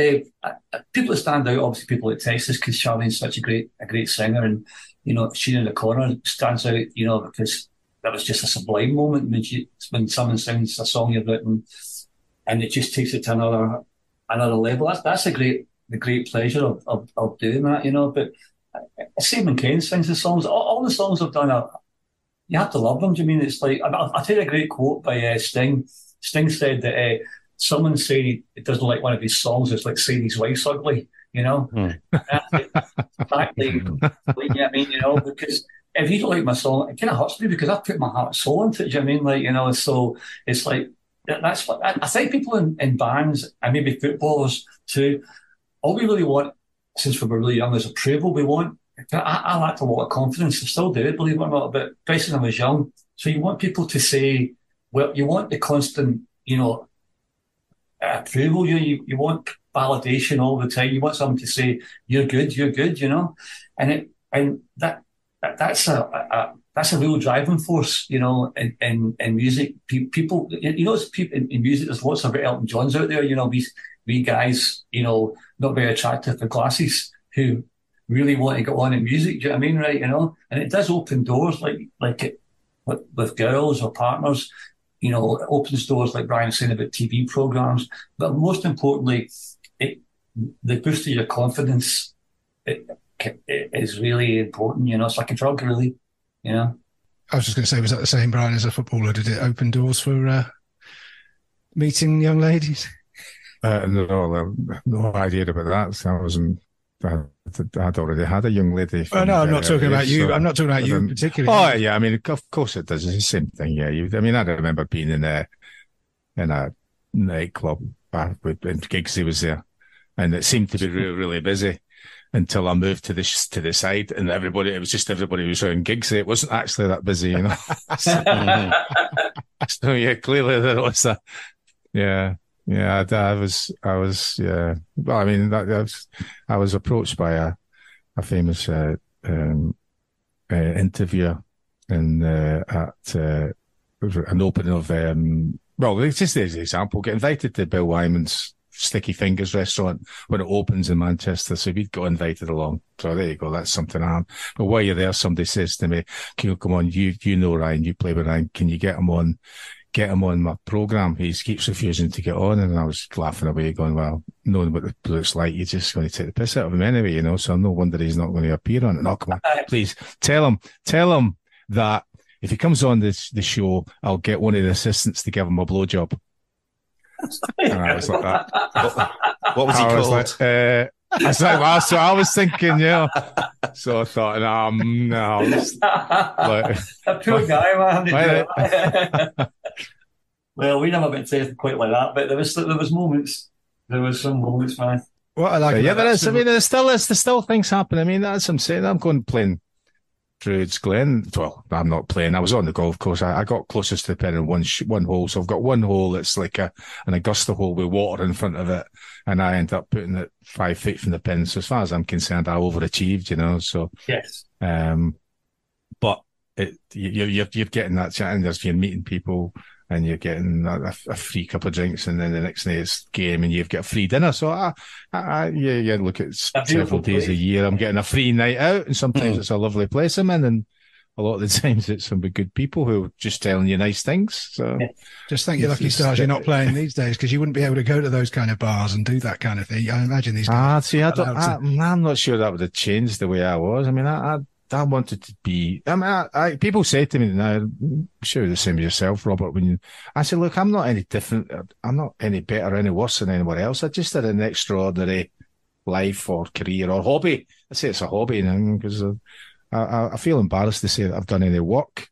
uh, people that stand out, obviously, people like Texas, because Sharleen's such a great a great singer, and you know, she in the corner stands out, you know, because that was just a sublime moment when she when someone sings a song you've written, and it just takes it to another another level. That's that's a great the great pleasure of, of, of doing that, you know. But uh, Simon Kane sings the songs. All, all the songs I've done are you have to love them. Do you mean it's like I'll, I'll tell a great quote by uh, Sting. Sting said that uh, someone saying he doesn't like one of his songs is like saying his wife's ugly. You know, hmm. exactly. yeah, I mean, you know, because if you don't like my song, it kind of hurts me because I put my heart and soul into it. Do you know I mean, like you know, so it's like that's what I, I think people in, in bands and maybe footballers too. All we really want since we were really young is approval. We want I, I lacked a lot of confidence. I still do, believe it or not, but especially when I was young. So you want people to say, well, you want the constant, you know, approval. You, you, you want validation all the time. You want someone to say, you're good, you're good, you know? And it, and that, that that's a, a that's a real driving force, you know, in, in, in music. People, you know, people in, in, music, there's lots of Elton Johns out there, you know, we, we guys, you know, not very attractive with glasses who really want to get on in music. Do you know what I mean? Right, you know, and it does open doors like like it with, with girls or partners. You know, it opens doors like Brian saying about TV programs, but most importantly, it the boost of your confidence it, it is really important. You know, it's like a drug, really. You know. I was just going to say, was that the same, Brian, as a footballer? Did it open doors for uh, meeting young ladies? Uh, no, no idea about that. I wasn't I, would already had a young lady. Oh, no, I'm not talking about you. So, I'm not talking about you um, particularly. Oh, yeah. I mean, of course it does. It's the same thing. Yeah. You, I mean, I remember being in a, in a nightclub uh, when Giggsy was there and it seemed to be really, really busy until I moved to the, to the side and everybody, it was just everybody was around Giggsy. It wasn't actually that busy, you know. so, so, yeah, clearly there was a, yeah. Yeah, I, I, was, I was, yeah. Well, I mean, that, I, was, I was approached by a, a famous uh, um, uh, interviewer in uh, at uh, an opening of um, well, it's just as an example. Get invited to Bill Wyman's Sticky Fingers restaurant when it opens in Manchester. So we got invited along. So there you go. That's something on. But while you're there, somebody says to me, "Can you come on? You you know Ryan. You play with Ryan. Can you get him on?" Get him on my program. He keeps refusing to get on, and I was laughing away, going, "Well, knowing what the looks like, you're just going to take the piss out of him anyway, you know." So no wonder he's not going to appear on it. No, come on, please tell him, tell him that if he comes on this the show, I'll get one of the assistants to give him a blowjob. and I was like that. What, what was he I called? like, uh, I was like, well, so I was thinking, yeah. So I thought, um, no, it's like, a poor guy, man. to Why do it. well, we never been to quite like that, but there was there was moments. There was some moments, man. What I like, yeah, there is. I mean, there's still is. There's still things happening. I mean, that's what I'm saying. I'm going playing Druids Glen. Well, I'm not playing. I was on the golf course. I, I got closest to the pin in one sh- one hole. So I've got one hole that's like a an Augusta hole with water in front of it, and I end up putting it five feet from the pin. So as far as I'm concerned, I overachieved. You know. So Yes. um, but it, you, you're, you're getting that chat and there's, you're meeting people and you're getting a, a free cup of drinks and then the next day it's game and you've got a free dinner. So I, I, I yeah, yeah, look at s- A beautiful several days a year. I'm getting a free night out and sometimes Mm. it's a lovely place I'm in and a lot of the times it's some good people who are just telling you nice things. So Yeah. Just thank your It's lucky just- stars you're not playing these days because you wouldn't be able to go to those kind of bars and do that kind of thing. I imagine these guys. Ah, see, I don't, allowed I, I'm not sure that would have changed the way I was. I mean, I, I, I wanted to be, I mean, I, I, people say to me now, I'm sure the same as yourself, Robert, when you, I say, look, I'm not any different. I'm not any better any worse than anyone else. I just had an extraordinary life or career or hobby. I say it's a hobby because I, I, I feel embarrassed to say that I've done any work,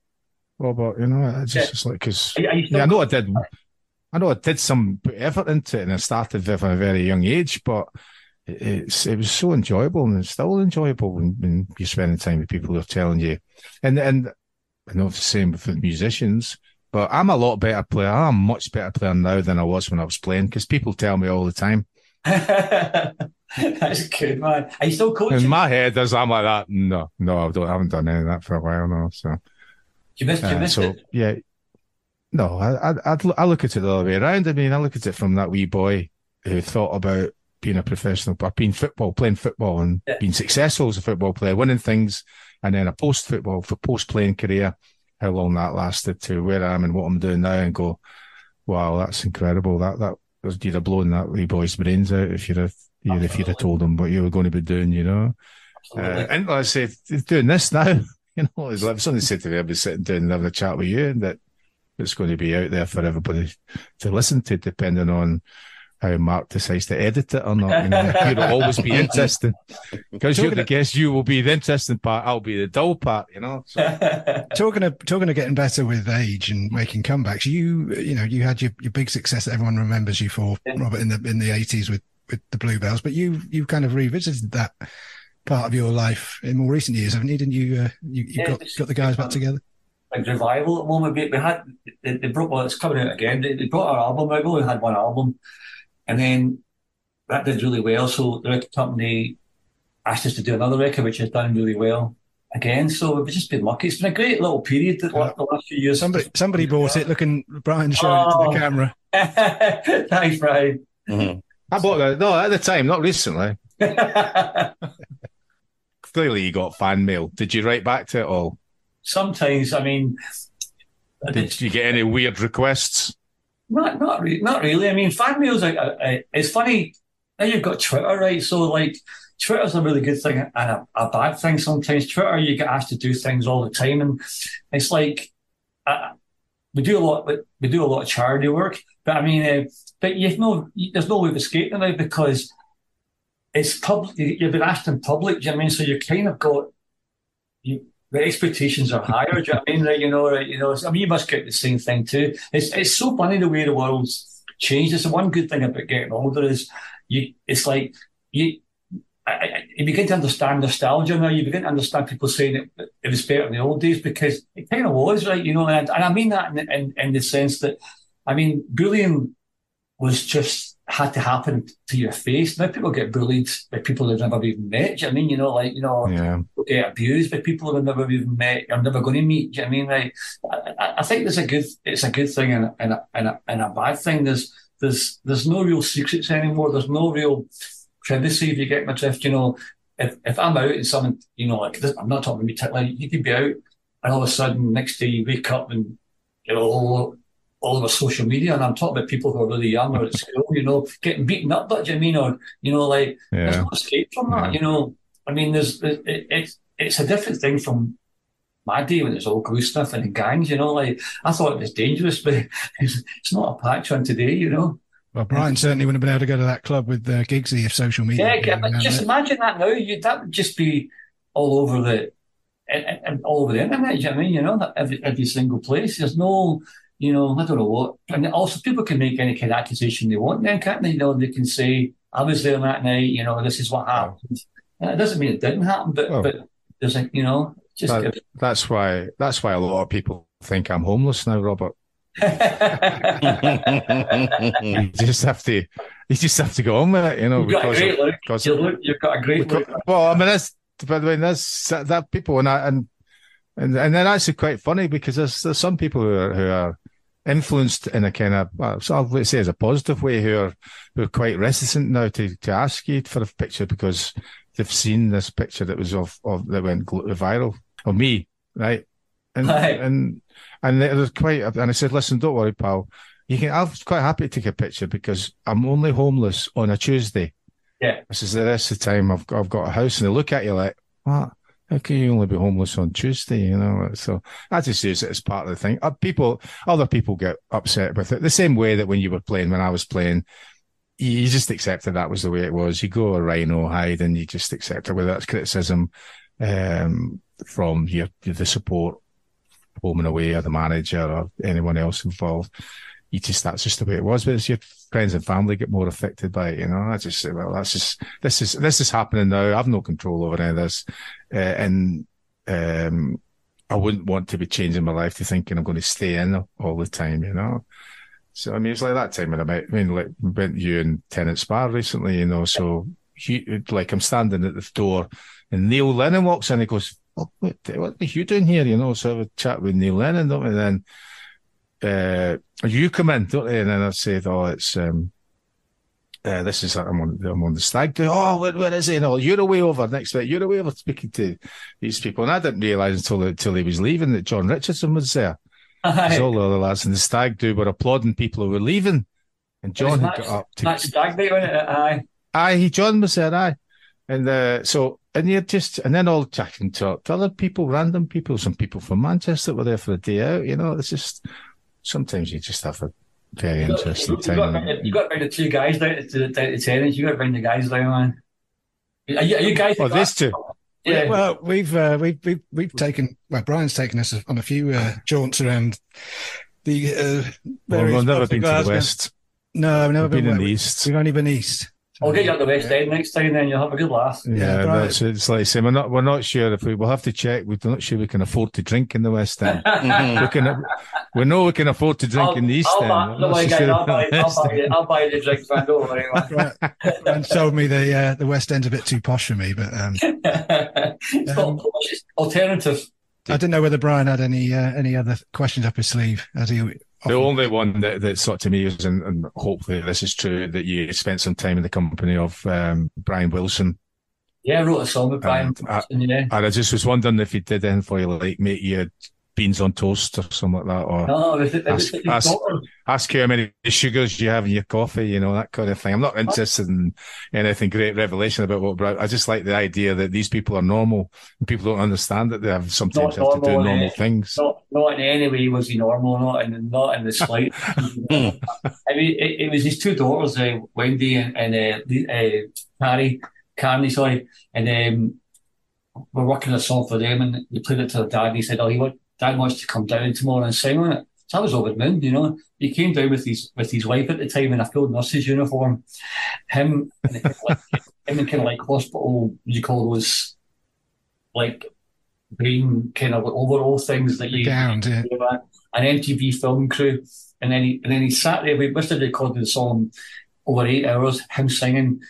Robert, you know, I just, Yeah. it's like, cause Are you- are you still yeah, I know I did. I know I did some put effort into it, and I started from a very young age. But it's it was so enjoyable, and it's still enjoyable when, when you're spending time with people who are telling you. And and I know it's the same with the musicians. But I'm a lot better player. I'm a much better player now than I was when I was playing because people tell me all the time. That's good, man. Are you still coaching? In my head, as I'm like that. No, no, I don't. I haven't done any of that for a while now. So. you missed, you Uh, missed so it. yeah, no, I, I I look at it the other way around. I mean, I look at it from that wee boy who thought about being a professional, but being football, playing football, and Yeah. being successful as a football player, winning things, and then a post football for post playing career. How long that lasted to where I am and what I'm doing now, and go, wow, that's incredible. That that was you'd have blown that wee boy's brains out if you'd have. You'd, if you'd have told him what you were going to be doing, you know. Uh, and like I say, doing this now, you know, it's like somebody said to me, I'll be sitting down and having a chat with you, and that it's going to be out there for everybody to listen to, depending on how Mark decides to edit it or not. You know, it'll always be interesting because you're the guest. You will be the interesting part. I'll be the dull part. You know. So, talking of talking of getting better with age and making comebacks, you you know you had your, your big success that everyone remembers you for, Yeah. Robert, in the in the eighties with with the Bluebells. But you you kind of revisited that part of your life in more recent years, haven't you? Didn't you? Uh, you you Yeah, got got the guys back together. like revival at the moment. We, we had they, they brought well, it's coming out again. They, they brought our album out. We only had one album, and then that did really well. So the record company asked us to do another record, which has done really well again. So we've just been lucky. It's been a great little period the, la- the last few years. Somebody somebody bought it. Looking Brian showing it to Oh. the camera. Thanks, Brian. Mhm. I bought that. No, at the time, not recently. Clearly, you got fan mail. Did you write back to it all? Sometimes, I mean, Did you get any weird requests? Not, not, re- not really. I mean, fan mail's like, it's funny. Now you've got Twitter, right? So like, Twitter's a really good thing and a, a bad thing sometimes. Twitter, you get asked to do things all the time, and it's like uh, we do a lot. We do a lot of charity work, but I mean, uh, but you've no, there's no way of escaping now because it's public. You've been asked in public. Do you know I mean? So you kind of got you. The expectations are higher. do you know what I mean? Right, you know, you know. I mean, you must get the same thing too. It's it's so funny the way the world's changed. It's the one good thing about getting older is you. It's like you. I, I, you begin to understand nostalgia now. You begin to understand people saying it, it was better in the old days because it kind of was, right? You know, and, and I mean that in, in, in the sense that, I mean, bullying was just had to happen to your face. Now people get bullied by people they've never even met. Do you know what I mean, you know, like you know, Yeah. get abused by people they've never even met or never going to meet. Do you know what I mean? Like, I, I think there's a good, it's a good thing and, and, a, and, a, and a bad thing. There's, there's, there's no real secrets anymore. There's no real privacy, if you get my drift. You know, if, if I'm out and someone, you know, like, this, I'm not talking about me, like, you could be out and all of a sudden next day you wake up and, you know, all, over social media, and I'm talking about people who are really young or at school, you know, getting beaten up, but do you mean, or, you know, like, Yeah. there's no escape from that, Yeah. you know. I mean, there's, it, it's, it's a different thing from my day when it's all glue sniffing and the gangs, you know, like, I thought it was dangerous, but it's, it's not a patch on today, you know. Well, Brian certainly wouldn't have been able to go to that club with uh, Giggsy if social media. Yeah, yeah, but just then. imagine that now. You that would just be all over the and, and- all over the internet. You know I mean, you know, that every every single place. There's no, you know, I don't know what. And also, people can make any kind of accusation they want. Then can't they? You know, they can say, "I was there that night." You know, this is what happened. And it doesn't mean it didn't happen, but Oh. but there's like you know, just That- that's why that's why a lot of people think I'm homeless now, Robert. You just have to you just have to go on with it, you know, You've got a because great look. because you look. You've got a great because- look. well, I mean that's by the way, that's that people and I, and and and then actually quite funny because there's there's some people who are who are influenced in a kind of so I'll say as a positive way who are who are quite reticent now to to ask you for a picture because they've seen this picture that was of of that went viral of me, right? And and and it was quite and I said, listen, don't worry, pal. You can. I was quite happy to take a picture because I'm only homeless on a Tuesday. Yeah. This is the rest of the time I've got, I've got a house, and they look at you like, what? Can you only be homeless on Tuesday? You know, so I just use it as part of the thing. Uh, people, other people get upset with it the same way that when you were playing, when I was playing, you, you just accepted that was the way it was. You go a rhino hide, and you just accept it, whether that's criticism um, from your the support, home and away, or the manager, or anyone else involved you just that's just the way it was. But it's your friends and family get more affected by it, you know. I just say, well, that's just this is this is happening now. I've no control over any of this, uh, and um, I wouldn't want to be changing my life to thinking I'm going to stay in all the time, you know. So I mean, it's like that time when I met, I mean, like went you and Tennents Bar recently, you know. So he, like I'm standing at the door, and Neil Lennon walks in. He goes, "What, what, what are you doing here?" You know. So I have a chat with Neil Lennon, don't we? And then uh, you come in, don't they? And then I said, "Oh, it's um, uh, this is I'm on I'm on the stag do. Oh, where, where is he? No, you're away over next week. You're away over speaking to these people." And I didn't realise until until he was leaving that John Richardson was there. Because all the other lads in the stag do were applauding people who were leaving, and John had got up to That's stag night, wasn't it? Aye. Aye, he John was there, aye. And uh, so and you're just and then all can talk to other people, random people, some people from Manchester that were there for a day out, you know, it's just sometimes you just have a very interesting You got, time. you got to bring the two guys down to, down to Tennents. You got to bring the guys down, man. Are you, are you guys? Oh, these two. Yeah. Well, we've uh, we've we've we've taken well, Brian's taken us on a few uh, jaunts around the. Uh, well, we've never been to the west. No, I've never We've been in the east. We've only been east. I'll get you up the West End next time, then you'll have a good laugh. Yeah, Brian- that's it's like saying we're not we're not sure if we we'll have to check. We're not sure we can afford to drink in the West End. we can we know we can afford to drink I'll, in the East I'll, End. buy, I'm don't not worry, so guys, sure I'll, buy, the I'll, buy you, I'll buy you the drinks, man. Don't worry, man. Brian told me the uh, the West End's a bit too posh for me, but um, it's not posh, it's alternative. I didn't know whether Brian had any uh, any other questions up his sleeve as he. The only one that, that sort to me is, and, and hopefully this is true, that you spent some time in the company of um, Brian Wilson. Yeah, I wrote a song with Brian. And I- yeah. And I just was wondering if he did anything for you, like make you beans on toast or something like that, or No, it was, it was ask, ask, ask you how many sugars you have in your coffee, you know, that kind of thing. I'm not interested in anything great revelation about what I just like the idea that these people are normal and people don't understand that they have sometimes have to do normal, normal eh? things. Not, not in any way was he normal, not in, not in the slight. I mean, it, it was his two daughters, uh, Wendy and, and uh, uh, Carrie, Carnie, sorry, and um, we're working a song for them, and we played it to their dad, and he said, "Oh, he want, dad wants to come down tomorrow and sing on it." So I was over the moon, you know. He came down with his with his wife at the time in a full nurse's uniform. Him, and kind of like, him in kind of like hospital, you call those, like green kind of overall things that you Gowned, yeah. an MTV film crew, and then he and then he sat there. We must have recorded the song over eight hours. Him singing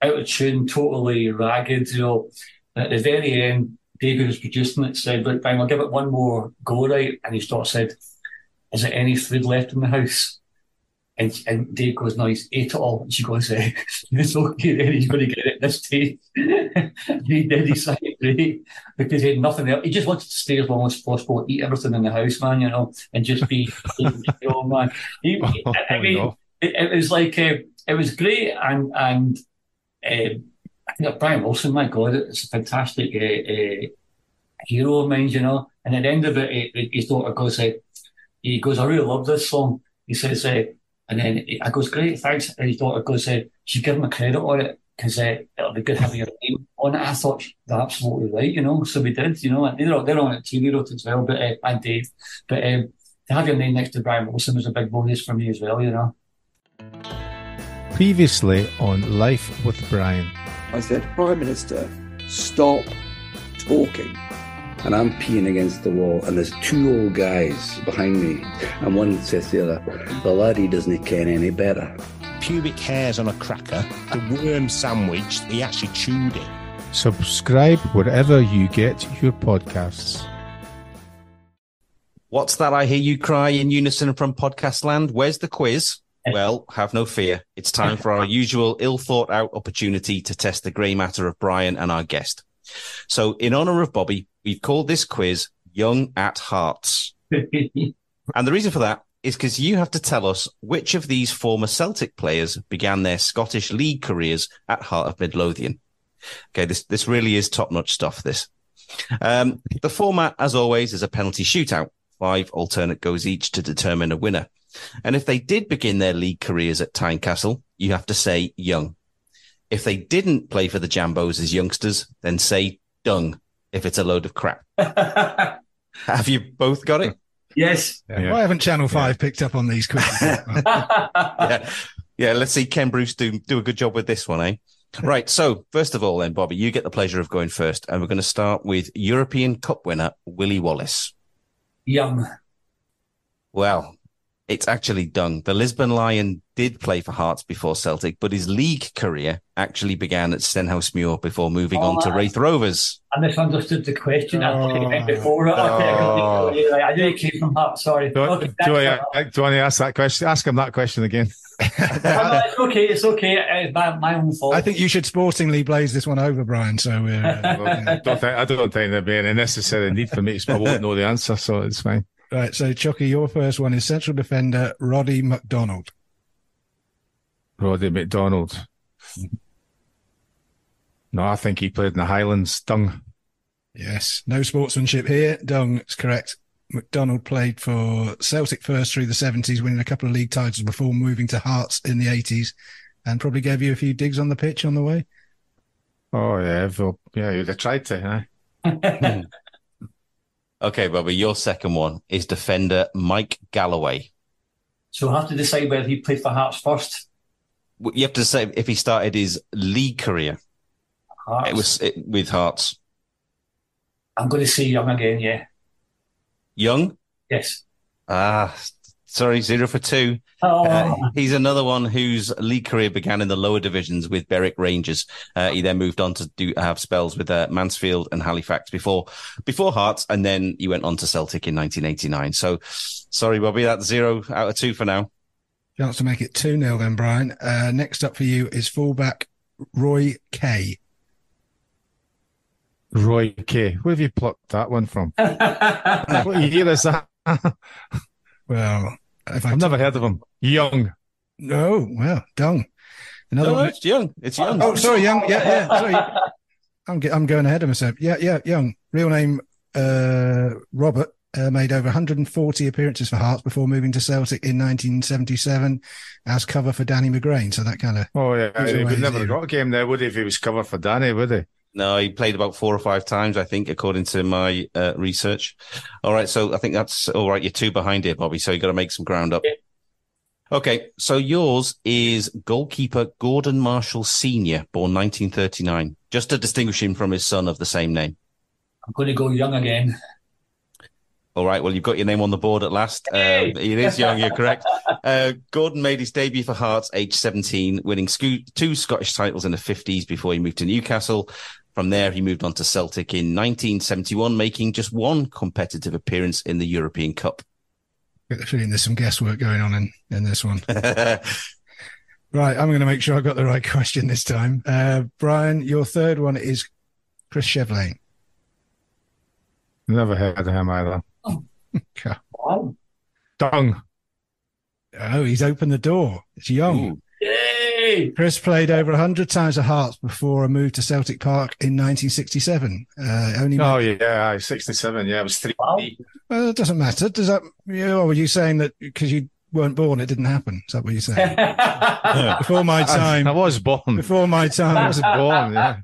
out of tune, totally ragged, you know. And at the very end, David was producing it, said, "Look, Brian, I'll give it one more go, right?" And he sort of said, "Is there any food left in the house?" And, and Dave goes, no, he's ate it all. And she goes, eh, it's okay then, he's going to get it this day. he did, he said, great, because he had nothing else. He just wanted to stay as long as possible, eat everything in the house, man, you know, and just be, know, man. He, I mean, no. it, it was like, uh, it was great. And, and, uh, Think Brian Wilson, my God, it's a fantastic, uh, uh, hero of mine, you know. And at the end of it, his daughter goes, uh, he goes, I really love this song. He says, uh, and then I goes, great, thanks. And his daughter goes, uh, she give him a credit on it because uh, it'll be good having your name on it. I thought they're absolutely right, you know. So we did, you know. And they're, they're on it too, they wrote it as well, but uh, and Dave. But um, to have your name next to Brian Wilson was a big bonus for me as well, you know. Previously on Life with Brian. I said, Prime Minister, stop talking. And I'm peeing against the wall, and there's two old guys behind me. And one says to the other, The laddie doesn't ken any better. pubic hairs on a cracker, the worm sandwich, he actually chewed it. Subscribe wherever you get your podcasts. What's that I hear you cry in unison from podcast land? Where's the quiz? Well, have no fear. It's time for our usual ill thought out opportunity to test the grey matter of Brian and our guest. So, in honor of Bobby, we've called this quiz Young at Hearts. And the reason for that is because you have to tell us which of these former Celtic players began their Scottish league careers at Heart of Midlothian. Okay, this, this really is top notch stuff, this. Um, the format, as always, is a penalty shootout, five alternate goes each to determine a winner. And if they did begin their league careers at Tynecastle, you have to say young. If they didn't play for the Jambos as youngsters, then say dung if it's a load of crap. have you both got it? Yes. Why haven't Channel 5 picked up on these quizzes? yeah. Yeah, let's see Ken Bruce do do a good job with this one, eh? Right. So first of all, then, Bobby, you get the pleasure of going first, and we're going to start with European Cup winner Willie Wallace. Young. Well, it's actually Dung. The Lisbon Lion did play for Hearts before Celtic, but his league career actually began at Stenhousemuir before moving on to Oh, Raith Rovers. I misunderstood the question. I thought you meant before it. Oh. Okay, I knew it came from Heart, sorry. Do, Okay, do, thanks you, want- do you want to ask that question? Ask him that question again. Oh, no, it's okay, it's okay. It's my, my own fault. I think you should sportingly blaze this one over, Brian. So we're. Uh, I don't think, I don't think there'd be any necessary need for me. to- I won't know the answer, so it's fine. Right. So, Chucky, your first one is central defender Roddy McDonald. Roddy McDonald. No, I think he played in the Highlands. Dung. Yes. No sportsmanship here. Dung is correct. McDonald played for Celtic first through the 70s, winning a couple of league titles before moving to Hearts in the 80s, and probably gave you a few digs on the pitch on the way. Oh yeah, well, yeah, you'd have tried to. Huh? Okay, Bobby, your second one is defender Mike Galloway. so I have to decide whether he played for Hearts first. You have to say if he started his league career. Hearts. It was it, with Hearts. I'm going to say Young again, yeah. Young? Yes. Ah, sorry, zero for two. Oh, Uh, he's another one whose league career began in the lower divisions with Berwick Rangers. Uh, he then moved on to do have spells with uh, Mansfield and Halifax before before Hearts, and then he went on to Celtic in 1989. So, sorry, Bobby, that's zero out of two for now. Chance to make it 2 0 then, Brian. Uh, next up for you is fullback Roy Kay. Roy Kay. Where have you plucked that one from? what year is that? Well, if I I've never heard of him. Young. No, well, Dung. Another No, one. it's young. It's young. Oh, sorry, Young. Yeah, yeah. Sorry. I'm, ge- I'm going ahead of myself. Yeah, yeah, Young. Real name, uh, Robert. Uh, made over 140 appearances for Hearts before moving to Celtic in 1977 as cover for Danny McGrain. So that kind of Oh yeah, He's he away, would never have got a game there, would he? If he was covered for Danny, would he? No, he played about four or five times, I think, according to my uh, research. All right, so I think that's all right. You're two behind here, Bobby. So you got to make some ground up. Okay, so yours is goalkeeper Gordon Marshall Senior, born 1939, just to distinguish him from his son of the same name. I'm going to go Young again. All right. Well, you've got your name on the board at last. Um, it is young. You're correct. Uh, Gordon made his debut for Hearts age 17, winning two Scottish titles in the 50s before he moved to Newcastle. From there, he moved on to Celtic in 1971, making just one competitive appearance in the European Cup. Get the feeling there's some guesswork going on in, in this one. right, I'm going to make sure I got the right question this time. Uh, Brian, your third one is Chris Shevlane. Never heard of him either. Okay. Wow. Dung. Oh, he's opened the door. It's young. Yay! Chris played over 100 times at Hearts before a move to Celtic Park in 1967. Uh, only Oh yeah, aye, sixty-seven. Yeah, it was three. Wow. Well, it doesn't matter. Does that? Yeah, or were you saying that because you weren't born, it didn't happen? Is that what you're saying? Before my time. I was born. Before my time. I was born. Yeah.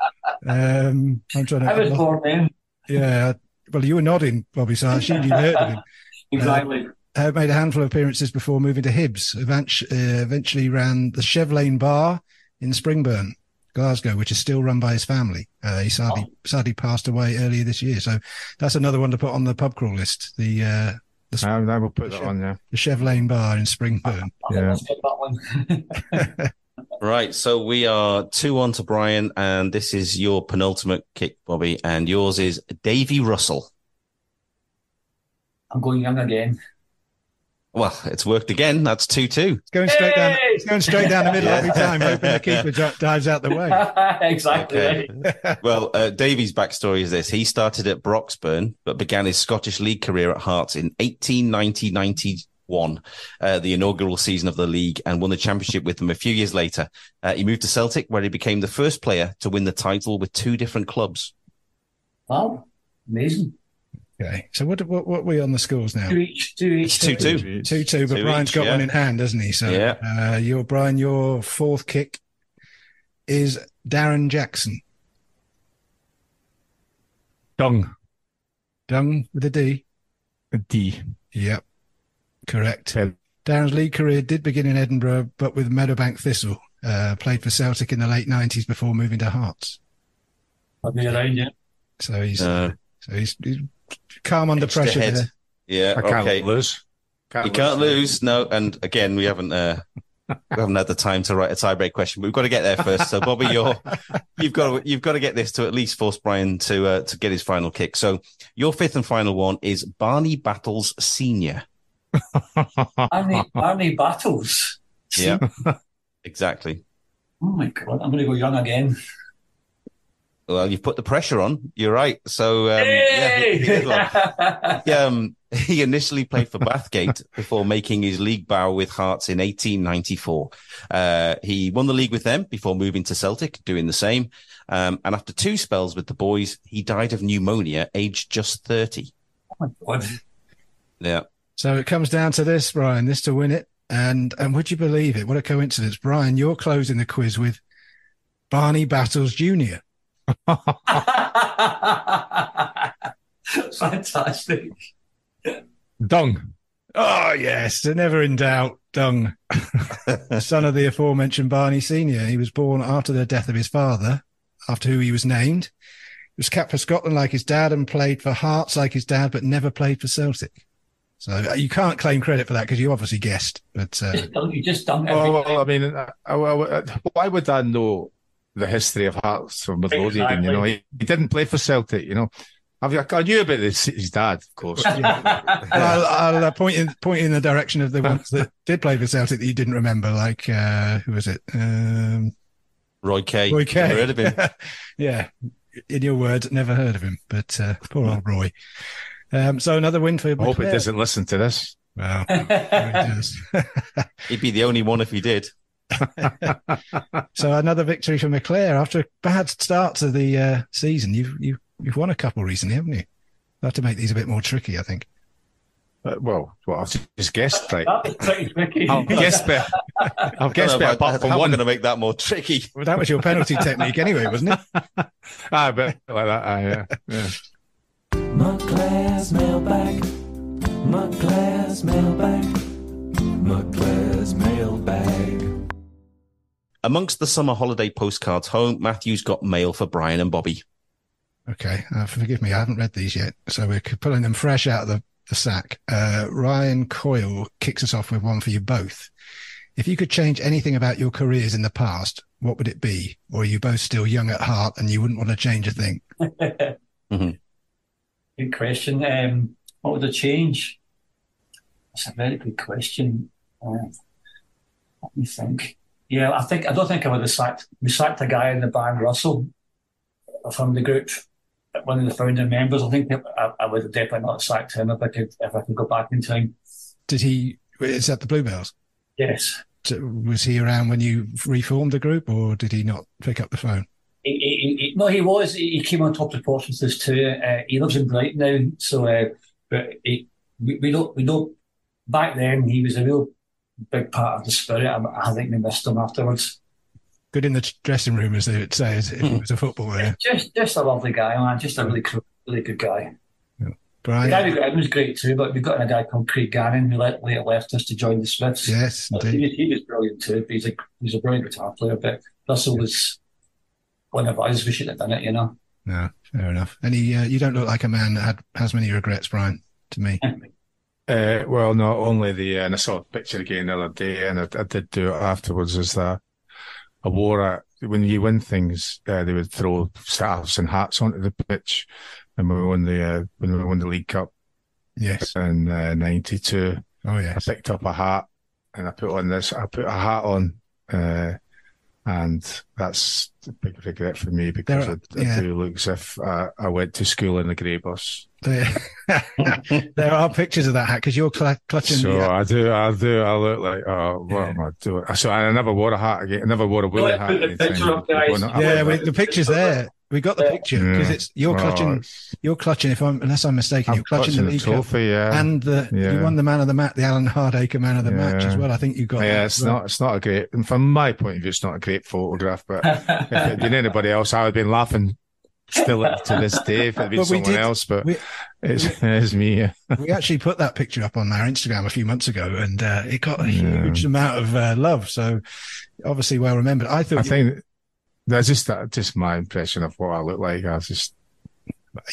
Um, I'm trying to. I was born then. Yeah. Well, you were nodding, Bobby, so I assumed you'd heard of him. Exactly. Uh, made a handful of appearances before moving to Hibs. Eventually, uh, eventually ran the Shevlane Bar in Springburn, Glasgow, which is still run by his family. Uh, he sadly, sadly passed away earlier this year. So that's another one to put on the pub crawl list. The uh, the, I, I will put that on. Yeah. the Shevlane Bar in Springburn. Yeah. Let's that one. Right. So we are 2 1 to Brian, and this is your penultimate kick, Bobby, and yours is Davy Russell. I'm going young again. Well, it's worked again. That's 2 2. It's going straight down. It's going straight down the middle Yeah. every time, hoping the keeper dives out the way. exactly. Okay. Well, uh, Davy's backstory is this. He started at Broxburn, but began his Scottish League career at Hearts in 1890-91, uh, the inaugural season of the league, and won the championship with them a few years later. Uh, he moved to Celtic, where he became the first player to win the title with two different clubs. Wow. Amazing. Okay. So what what what are we on the scores now? Two each. Two each. It's 2-2. Two two, but Two Brian's each, got yeah. one in hand, hasn't he? So Yeah. uh, your Brian, your fourth kick is Darren Jackson. Dung. Dung with a D. A D. Yep. Correct. Okay. Darren's league career did begin in Edinburgh, but with Meadowbank Thistle. Uh, played for Celtic in the late nineties before moving to Hearts. I'll be around you. So he's Uh, so he's, he's calm under edged pressure ahead. there. Yeah. I can't okay. lose. You can't lose. No. And again, we haven't, uh, we haven't had the time to write a tiebreak question, but we've got to get there first. So Bobby, you're, you've got to, you've got to get this to at least force Brian to, uh, to get his final kick. So your fifth and final one is Barney Battles Senior. Barney, Barney Battles. Yeah. exactly. Oh my God. I'm going to go young again. Well, you've put the pressure on. You're right. So, um, yeah, he, he did well. He, um, he initially played for Bathgate before making his league bow with Hearts in 1894. Uh, he won the league with them before moving to Celtic, doing the same. Um, and after two spells with the boys, he died of pneumonia, aged just 30. oh my God. Yeah. So it comes down to this, Brian, this to win it. And and would you believe it? What a coincidence. Brian, you're closing the quiz with Barney Battles Jr. Fantastic. Dung. Oh yes, never in doubt. Dung. Son of the aforementioned Barney Senior. He was born after the death of his father, after who he was named. He was capped for Scotland like his dad and played for Hearts like his dad, but never played for Celtic. So uh, you can't claim credit for that because you obviously guessed. But uh, Just done, you just done Oh, well, I mean, uh, uh, well, uh, why would I know the history of Hearts from Midlothian? You know, he, he didn't play for Celtic. You know, I've, I knew about his, his dad, of course. I'll, I'll uh, point in point in the direction of the ones that did play for Celtic that you didn't remember, like uh, who was it? Um, Roy Kay. Roy Kay. Never heard of him. yeah, in your words, never heard of him, but uh, poor old Roy. Um, so another win for I hope he doesn't listen to this. Well, he does. He'd be the only one if he did. So another victory for McClair after a bad start to the uh, season. You've you've you've won a couple recently, haven't you? I have to make these a bit more tricky, I think. Uh, well, well, I've just guessed right. That was pretty tricky. I've guessed better. I've guessed I don't know better about- apart from how am one. going to make that more tricky? Well, that was your penalty technique anyway, wasn't it? Ah, but like that. aye, yeah, yeah. McClair's mailbag. McClair's mailbag. McClair's mailbag. Amongst the summer holiday postcards home, Matthew's got mail for Brian and Bobby. Okay, uh, forgive me, I haven't read these yet, so we're pulling them fresh out of the the sack. Uh, Ryan Coyle kicks us off with one for you both. If you could change anything about your careers in the past, what would it be? Or are you both still young at heart and you wouldn't want to change a thing? Mhm. Good question. Um, what would I change? That's a very good question. Uh, let me think. Yeah, I think I don't think I would have sacked. We sacked a guy in the band, Russell, from the group, one of the founding members. I think I, I would have definitely not sacked him if I could if I could go back in time. Did he, is that the Bluebells? Yes. So Was he around when you reformed the group or did he not pick up the phone? He, he, he, no, he was. He came on top of the porch with us too. Uh, he lives in Brighton now, so uh, but he, we, we don't we don't. Back then, he was a real big part of the spirit. I, I think we missed him afterwards. Good in the dressing room, as they would say, as if he was a footballer. Just just a lovely guy, man. Just a really really good guy. The Brian? guy we got in was great too, but we got in a guy called Craig Gannon who let, later left us to join the Smiths. Yes, indeed. he, was, he was brilliant too. He's a he's a brilliant guitar player, but Russell was one of us. We should have done it, you know. No, fair enough. And he, uh, you don't look like a man that had, has many regrets, Brian, to me. Uh, well, not only the, and I saw a picture again the other day, and I, I did do it afterwards, is that I wore a, when you win things, uh, they would throw staffs and hats onto the pitch. And we won the, uh, when we won the League Cup Yes. in uh, 92, Oh, yeah, I picked up a hat and I put on this, I put a hat on, uh, and that's a big regret for me because There are- I, I yeah. do look as if I, I went to school in a grey bus. There, there are pictures of that hat because you're cl- clutching So the, I do, I do, I look like, oh, what am I doing? So I never wore a hat again. I never wore a woolly hat. the anytime. picture up, guys. When I- Yeah, the picture's there. We got the picture because Yeah. it's you're Oh, clutching. it's- You're clutching. If I'm unless I'm mistaken, I'm you're clutching, clutching the the League trophy, yeah. and the you won the man of the match, the Alan Hardaker man of the match as well. I think you got. yeah, that it's well. not, it's not a great, and from my point of view, it's not a great photograph, but if it had been anybody else, I would have been laughing still to this day if it had been someone did- else, but we- it's, it's me. We actually put that picture up on our Instagram a few months ago, and uh, it got a Yeah. huge amount of uh, love. So obviously well remembered. I thought I you, think that's just that, just my impression of what I look like. I was just,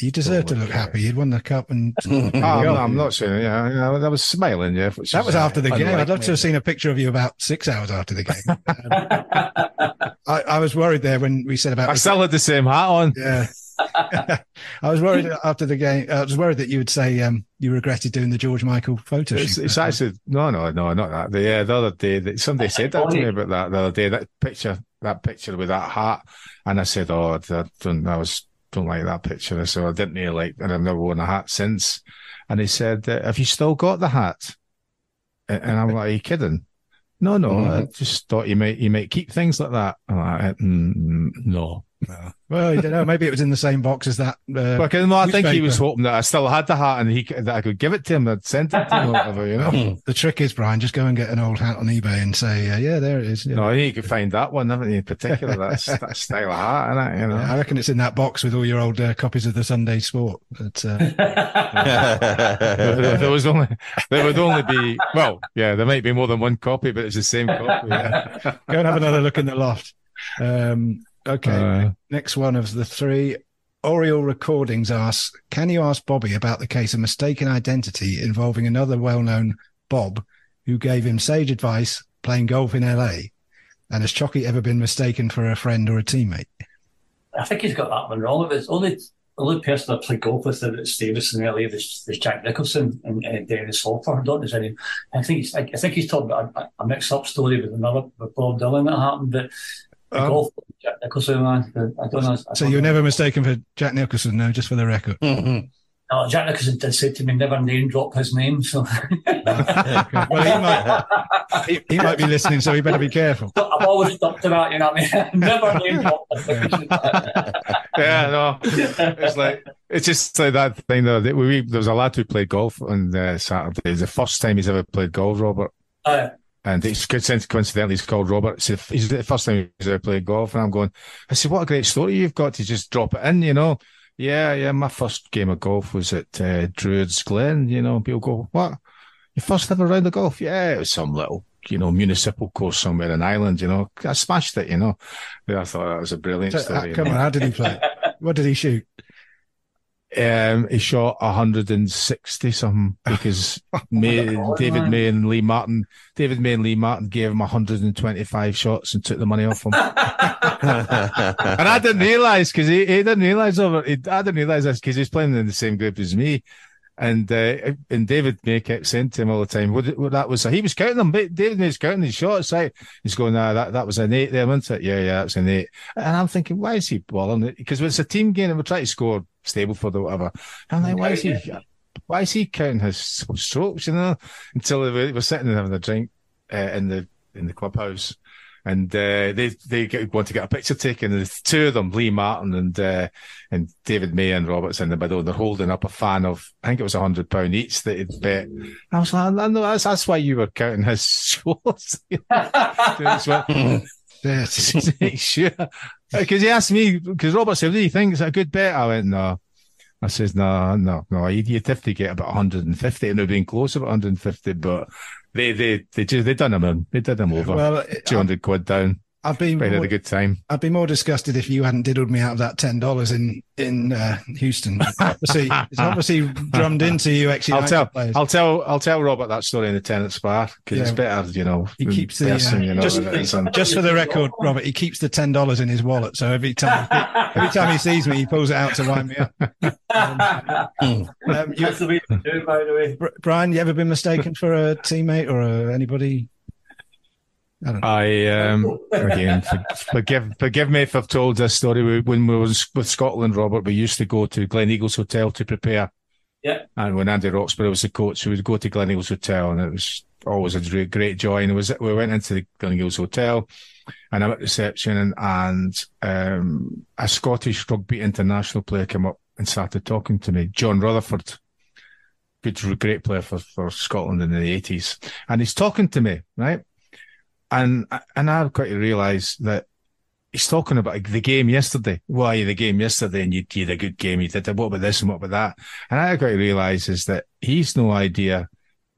you deserve to look happy. You'd won the cup, and oh, I'm, not, I'm not saying, yeah, yeah, I was smiling, yeah. which that is, was uh, after the game. I'd love to have seen a picture of you about six hours after the game. Um, I, I was worried there when we said about I still had the same hat on. Yeah. I was worried after the game. I was worried that you would say um, you regretted doing the George Michael photo It's, shoot. it's actually no, no, no, not that. The, yeah, the other day, that somebody said that to me about that the other day. That picture, that picture with that hat, and I said, "Oh, I don't, I was don't like that picture." So I didn't really like, and I've never worn a hat since. And he said, uh, "Have you still got the hat?" And I'm like, "Are you kidding?" No, no, I just thought you might you might keep things like that. I'm like, "Mm, mm, no. well, I don't know. Maybe it was in the same box as that. Uh, But no, I think he was hoping that I still had the hat and he that I could give it to him. I'd sent it to him or whatever, you know. the trick is, Brian, just go and get an old hat on eBay and say, uh, "Yeah, there it is." Yeah. No, you could find that one, haven't you? In particular, that's that style of hat, isn't it? You know. Yeah, I reckon it's in that box with all your old uh, copies of the Sunday Sport. But, uh, there, there was only there would only be well, yeah, there might be more than one copy, but it's the same copy. Yeah. go and have another look in the loft. Um, okay, Uh, next one of the three. Oriole Recordings asks, can you ask Bobby about the case of mistaken identity involving another well-known Bob who gave him sage advice playing golf in LA? And has Choccy ever been mistaken for a friend or a teammate? I think he's got that one wrong. It was only the only person I played golf with that Davis in LA was, was Jack Nicholson and uh, Dennis Hopper. I don't know his name. I think he's, I, I think he's talking about a, a mix-up story with another with Bob Dylan that happened. But the Um, golf Jack Nicholson, man, I don't know. I So don't you're know. never mistaken for Jack Nicholson, no, just for the record. No, Jack Nicholson did say to me, never name drop his name. So Well, he might, he, he might be listening, so he better be careful. I've always stuck to that. You know, what I mean, never name drop. yeah, no, it's like it's just like that thing though. that We, there was a lad who played golf on uh, Saturday. It's the first time he's ever played golf, Robert. Uh, And it's good sense, coincidentally, he's called Robert. It's the, he's the first time he's ever played golf. And I'm going, I said, what a great story you've got to just drop it in, you know? Yeah, yeah. My first game of golf was at uh, Druids Glen. You know, people go, what? Your first ever round of golf? Yeah, it was some little, you know, municipal course somewhere in Ireland, you know. I smashed it, you know. Yeah, I thought that was a brilliant So, uh, story. come on, how did he play? What did he shoot? Um, he shot 160 something because May, David. May and Lee Martin, David May and Lee Martin gave him 125 shots and took the money off him. and I didn't realize because he, he didn't realize over. He, I didn't realize this because he's playing in the same group as me. And uh, and David May kept saying to him all the time, "What, what that was?" He was counting them. David May's counting his shots. Right? He's going, "Ah, that that was an eight there, wasn't it? Yeah, yeah, that's an eight. And I'm thinking, why is he balling it? Because it's a team game and we're trying to score Stableford or whatever. And I'm like, why is he? Why is he counting his strokes? You know, until they were, were sitting and having a drink uh, in the in the clubhouse. And uh, they they get, want to get a picture taken. And the two of them, Lee Martin and uh, and David May and Roberts in the middle, and they're holding up a fan of I think it was a hundred pound each that he'd bet. I was like, I know that's that's why you were counting his shots. sure, because he asked me because Robert said, "Do you think it's a good bet?" I went, "No." I says, "No, no, no. You'd, you'd have to get about 150, and they've been close about 150, but they they they just they done him in. They did him over. Well, 200 quid down. I'd be They had more, a good time. I'd be more disgusted if you hadn't diddled me out of that ten dollars in in uh, Houston. obviously, it's obviously drummed into you. Actually, I'll tell, I'll tell, I'll tell Robert that story in the Tennents Bar because it's better, you know. He keeps the person, uh, you know, just, than it is on- just for the record, Robert. He keeps the ten dollars in his wallet, so every time every time he sees me, he pulls it out to wind me up. Um, you- That's the way to do it, by the way. Br- Brian, you ever been mistaken for a teammate or a, anybody? I don't know. I um again for, forgive forgive me if I've told this story. We- When we was with Scotland, Robert, we used to go to Gleneagles Hotel to prepare. Yeah. And when Andy Roxburgh was the coach, we would go to Gleneagles Hotel, and it was always a great, great joy. And it was we went into the Gleneagles Hotel, and I'm at reception, and, and um, a Scottish rugby international player came up and started talking to me, John Rutherford. Good, great player for, for Scotland in the eighties, and he's talking to me, right? And and I've got to realise that he's talking about the game yesterday. Why the game yesterday? And you, had a good game. You did what about this and what about that? And I've got to realise is that he's no idea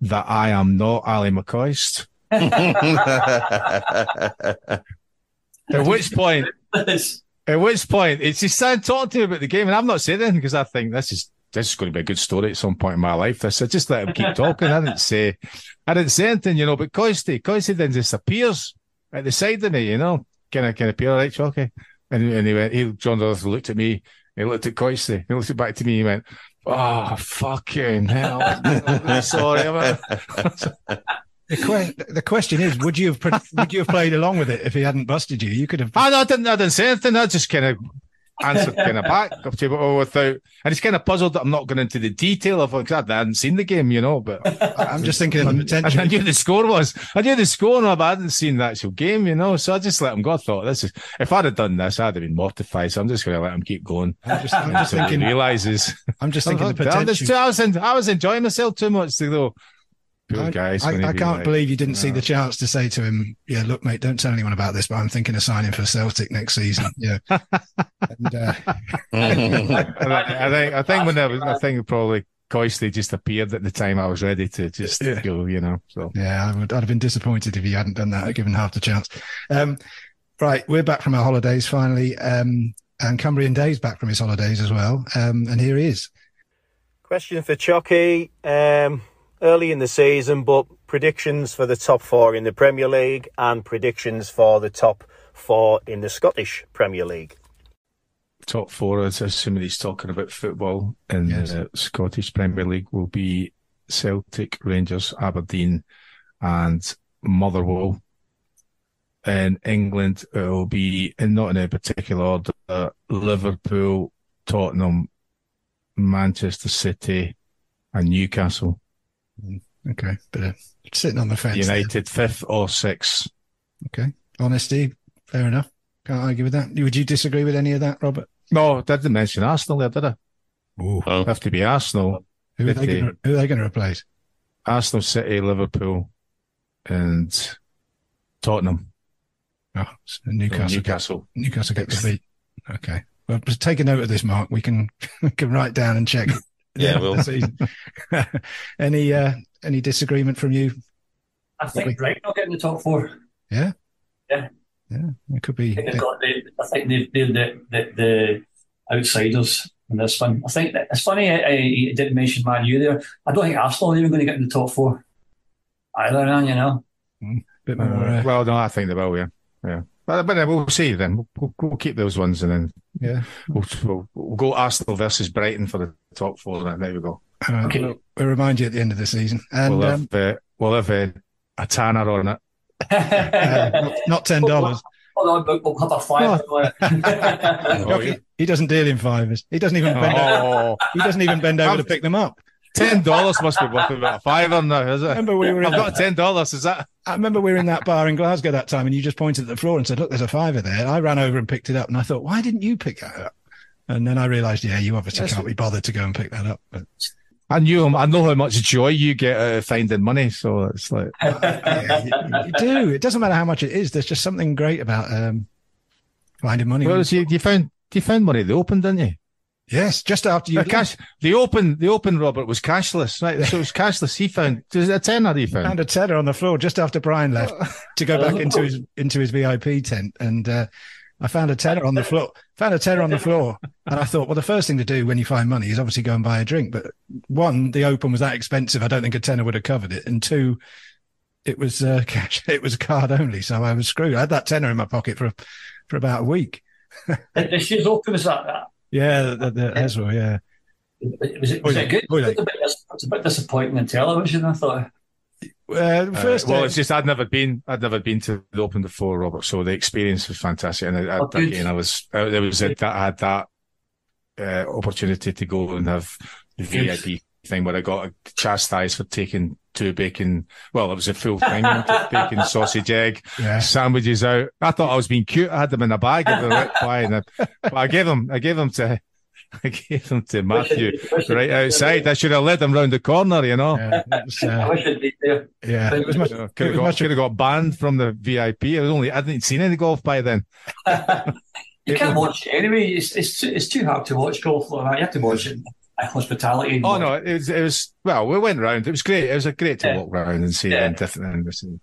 that I am not Ally McCoist. At which point, at which point, it's just started talking to me about the game, and I'm not saying anything because I think this is this is going to be a good story at some point in my life. This, I just let him keep talking. I didn't say, I didn't say anything, you know. But Coisty, Coisty then disappears at the side of me, you know, kind of, kind of appear right, Choccy. And, and he went, he, John Rutherford looked at me, he looked at Coisty, he looked back to me, he went, "Oh fucking hell, I'm sorry." I'm The, que- the question is, would you have would you have played along with it if he hadn't busted you? You could have. I, no, I didn't. I didn't say anything. I just kind of answered kind of back up to oh, it without. And he's kind of puzzled that I'm not going into the detail of it because I hadn't seen the game, you know. But I'm just thinking of the potential. I knew the score was. I knew the score, but I hadn't seen the actual game, you know. So I just let him go. I thought this is. If I'd have done this, I'd have been mortified. So I'm just going to let him keep going. I'm just, I'm just thinking. realizes. I'm just thinking the I'm just- potential. I was, I was enjoying myself too much to go. Poor I, guys. I, when I can't like, believe you didn't see the chance to say to him, "Yeah, look, mate, don't tell anyone about this, but I'm thinking of signing for Celtic next season." Yeah, and, uh, I think I think I think when I was I think probably Coisty just appeared at the time I was ready to just go, you know. So yeah, I would. I'd have been disappointed if you hadn't done that, given half the chance. Um, right, we're back from our holidays finally, um, and Cumbrian Day's back from his holidays as well. Um, and here he is. Question for Choccy. Um, early in the season, but predictions for the top four in the Premier League and predictions for the top four in the Scottish Premier League. top four, as assuming he's talking about football in the Scottish Premier League, will be Celtic, Rangers, Aberdeen, and Motherwell. In England, it will be, and not in any particular order, Liverpool, Tottenham, Manchester City, and Newcastle. Okay, bit of sitting on the fence. there. United fifth or sixth. Okay, honesty, fair enough. Can't argue with that. Would you disagree with any of that, Robert? No, I didn't mention Arsenal there, did I? Ooh. Have to be Arsenal. Who are they gonna, who are they going to replace? Arsenal, City, Liverpool, and Tottenham. Oh, so Newcastle. Newcastle. Newcastle get to beat. Okay. Well, just take a note of this, Mark. We can we can write down and check. Yeah, we'll- see. any uh, any disagreement from you? I think Brighton will get in the top four. Yeah. Yeah. Yeah, it could be. I think, they've got the, I think they've, they're the, the, the outsiders in this one. I think that it's funny I, I didn't mention Man U there. I don't think Arsenal are even going to get in the top four either, man, you know. Bit more. Uh, Uh, well, no, I think they will. Yeah, yeah. But, but then we'll see. Then we'll, we'll, we'll keep those ones, and then yeah. we'll, we'll, we'll go Arsenal versus Brighton for the top four. Then there we go. Uh, Okay. We'll, we'll remind you at the end of the season. And we'll um, have uh, we'll have uh, a tanner on it. uh, not- not ten dollars. Hold on, we'll have a five. Oh, yeah. He doesn't deal in fivers. He doesn't even bend. Over, Oh, he doesn't even bend over to pick them up. ten dollars must be worth about a fiver now, is it? Remember we were I've got ten dollars. Is that? I remember we were in that bar in Glasgow that time, and you just pointed at the floor and said, "Look, there's a fiver there." I ran over and picked it up, and I thought, "Why didn't you pick that up?" And then I realised, yeah, you obviously Yes. can't be bothered to go and pick that up. But I knew him. I know how much joy you get out of finding money. So it's like, you, you do. It doesn't matter how much it is. There's just something great about um, finding money. well, you, you found you found money. They opened, didn't you? yes, just after you The cash. The open. The open. Robert was cashless, right? So it was cashless. He found. A tenner? He found. found a tenner on the floor just after Brian left to go back into his into his VIP tent, and uh, I found a tenner on the floor. Found a tenner on the floor, and I thought, well, the first thing to do when you find money is obviously go and buy a drink. But one, the open was that expensive. I don't think a tenner would have covered it, and two, it was uh, cash. It was card only, so I was screwed. I had that tenner in my pocket for for about a week. the shoes open was that. that. Yeah, the, the, the Heswell, yeah. Was it, was it good? Boy, a, bit, it's a bit disappointing on television. I thought. Uh, Uh, well, uh, it's just I'd never been. I'd never been to the Open before, Robert. So the experience was fantastic, and I, I, Oh, again, I was. I, there was a, that I had that uh, opportunity to go and have the VIP thing where I got chastised for taking two bacon. Well, it was a full thing, bacon, sausage, egg, yeah. sandwiches out. I thought I was being cute. I had them in a bag of the right by, and I, but I gave them. I gave them to. I gave them to Matthew right outside. I should have led them round the corner, you know. yeah, it was, I uh, wish it'd there. yeah, it was much. You know, It could was have got, much could have got banned from the VIP. I was only I hadn't seen any golf by then. You can't watch it anyway. It's it's too, it's too hard to watch golf like that. You have to watch it hospitality. Oh no, it was it was well, we went round. It was great. It was a great to Yeah. walk round and see Yeah. and different and listen.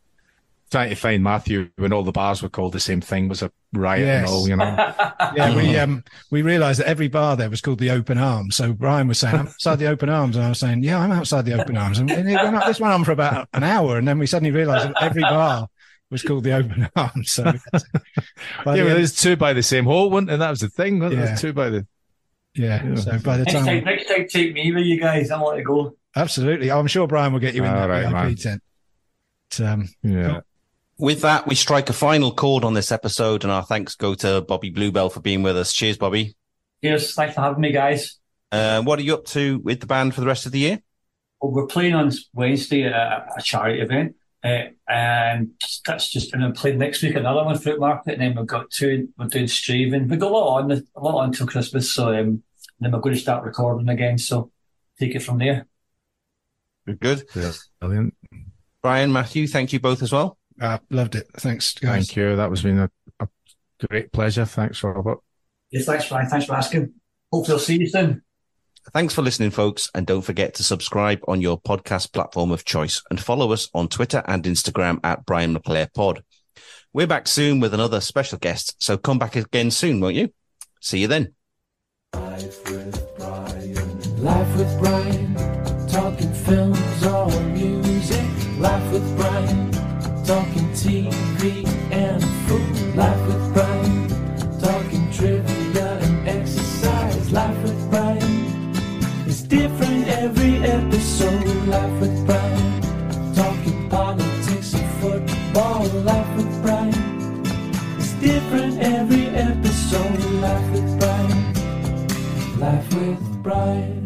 Trying to find Matthew when all the bars were called the same thing was a riot and all, you know. Yeah, we um we realised that every bar there was called the Open Arms. So Brian was saying, "I'm outside the Open Arms," and I was saying, "Yeah, I'm outside the Open Arms." And it went on, this went on for about an hour, and then we suddenly realised that every bar was called the Open Arms. So yeah, the well, end- there's two by the same hole, wasn't it? That was the thing. Wasn't Yeah. There's two by the yeah, so by the Next time, time, next time, take me with you guys. I want to go. absolutely, I'm sure Brian will get you in All that right, VIP man. tent. But, um, yeah. With that, we strike a final chord on this episode, and our thanks go to Bobby Bluebell for being with us. Cheers, Bobby. Cheers. Thanks for having me, guys. Uh, what are you up to with the band for the rest of the year? Well, we're playing on Wednesday at a, a charity event. Uh, and that's just and then playing next week another one fruit market and then we've got two we're doing Strathaven we've got a lot on a lot on till Christmas so um, then we're going to start recording again so take it from there Good. Yeah. Brilliant. Brian, Matthew, thank you both as well. I loved it. Thanks, guys. Thank you. That was been a, a great pleasure. Thanks, Robert. Yes, thanks Brian thanks for asking hopefully I'll see you soon Thanks for listening, folks. And don't forget to subscribe on your podcast platform of choice and follow us on Twitter and Instagram at Brian McClair Pod. We're back soon with another special guest. So come back again soon, won't you? See you then. Life with Brian. Life with Brian. Talking films or music. Life with Brian. Talking TV and food. Life with Brian. Talking trivia and exercise. Life with Brian. It's different every episode. Life with Brian. Talking politics and football. Life with Brian. It's different every episode. Life with Brian. Life with Brian.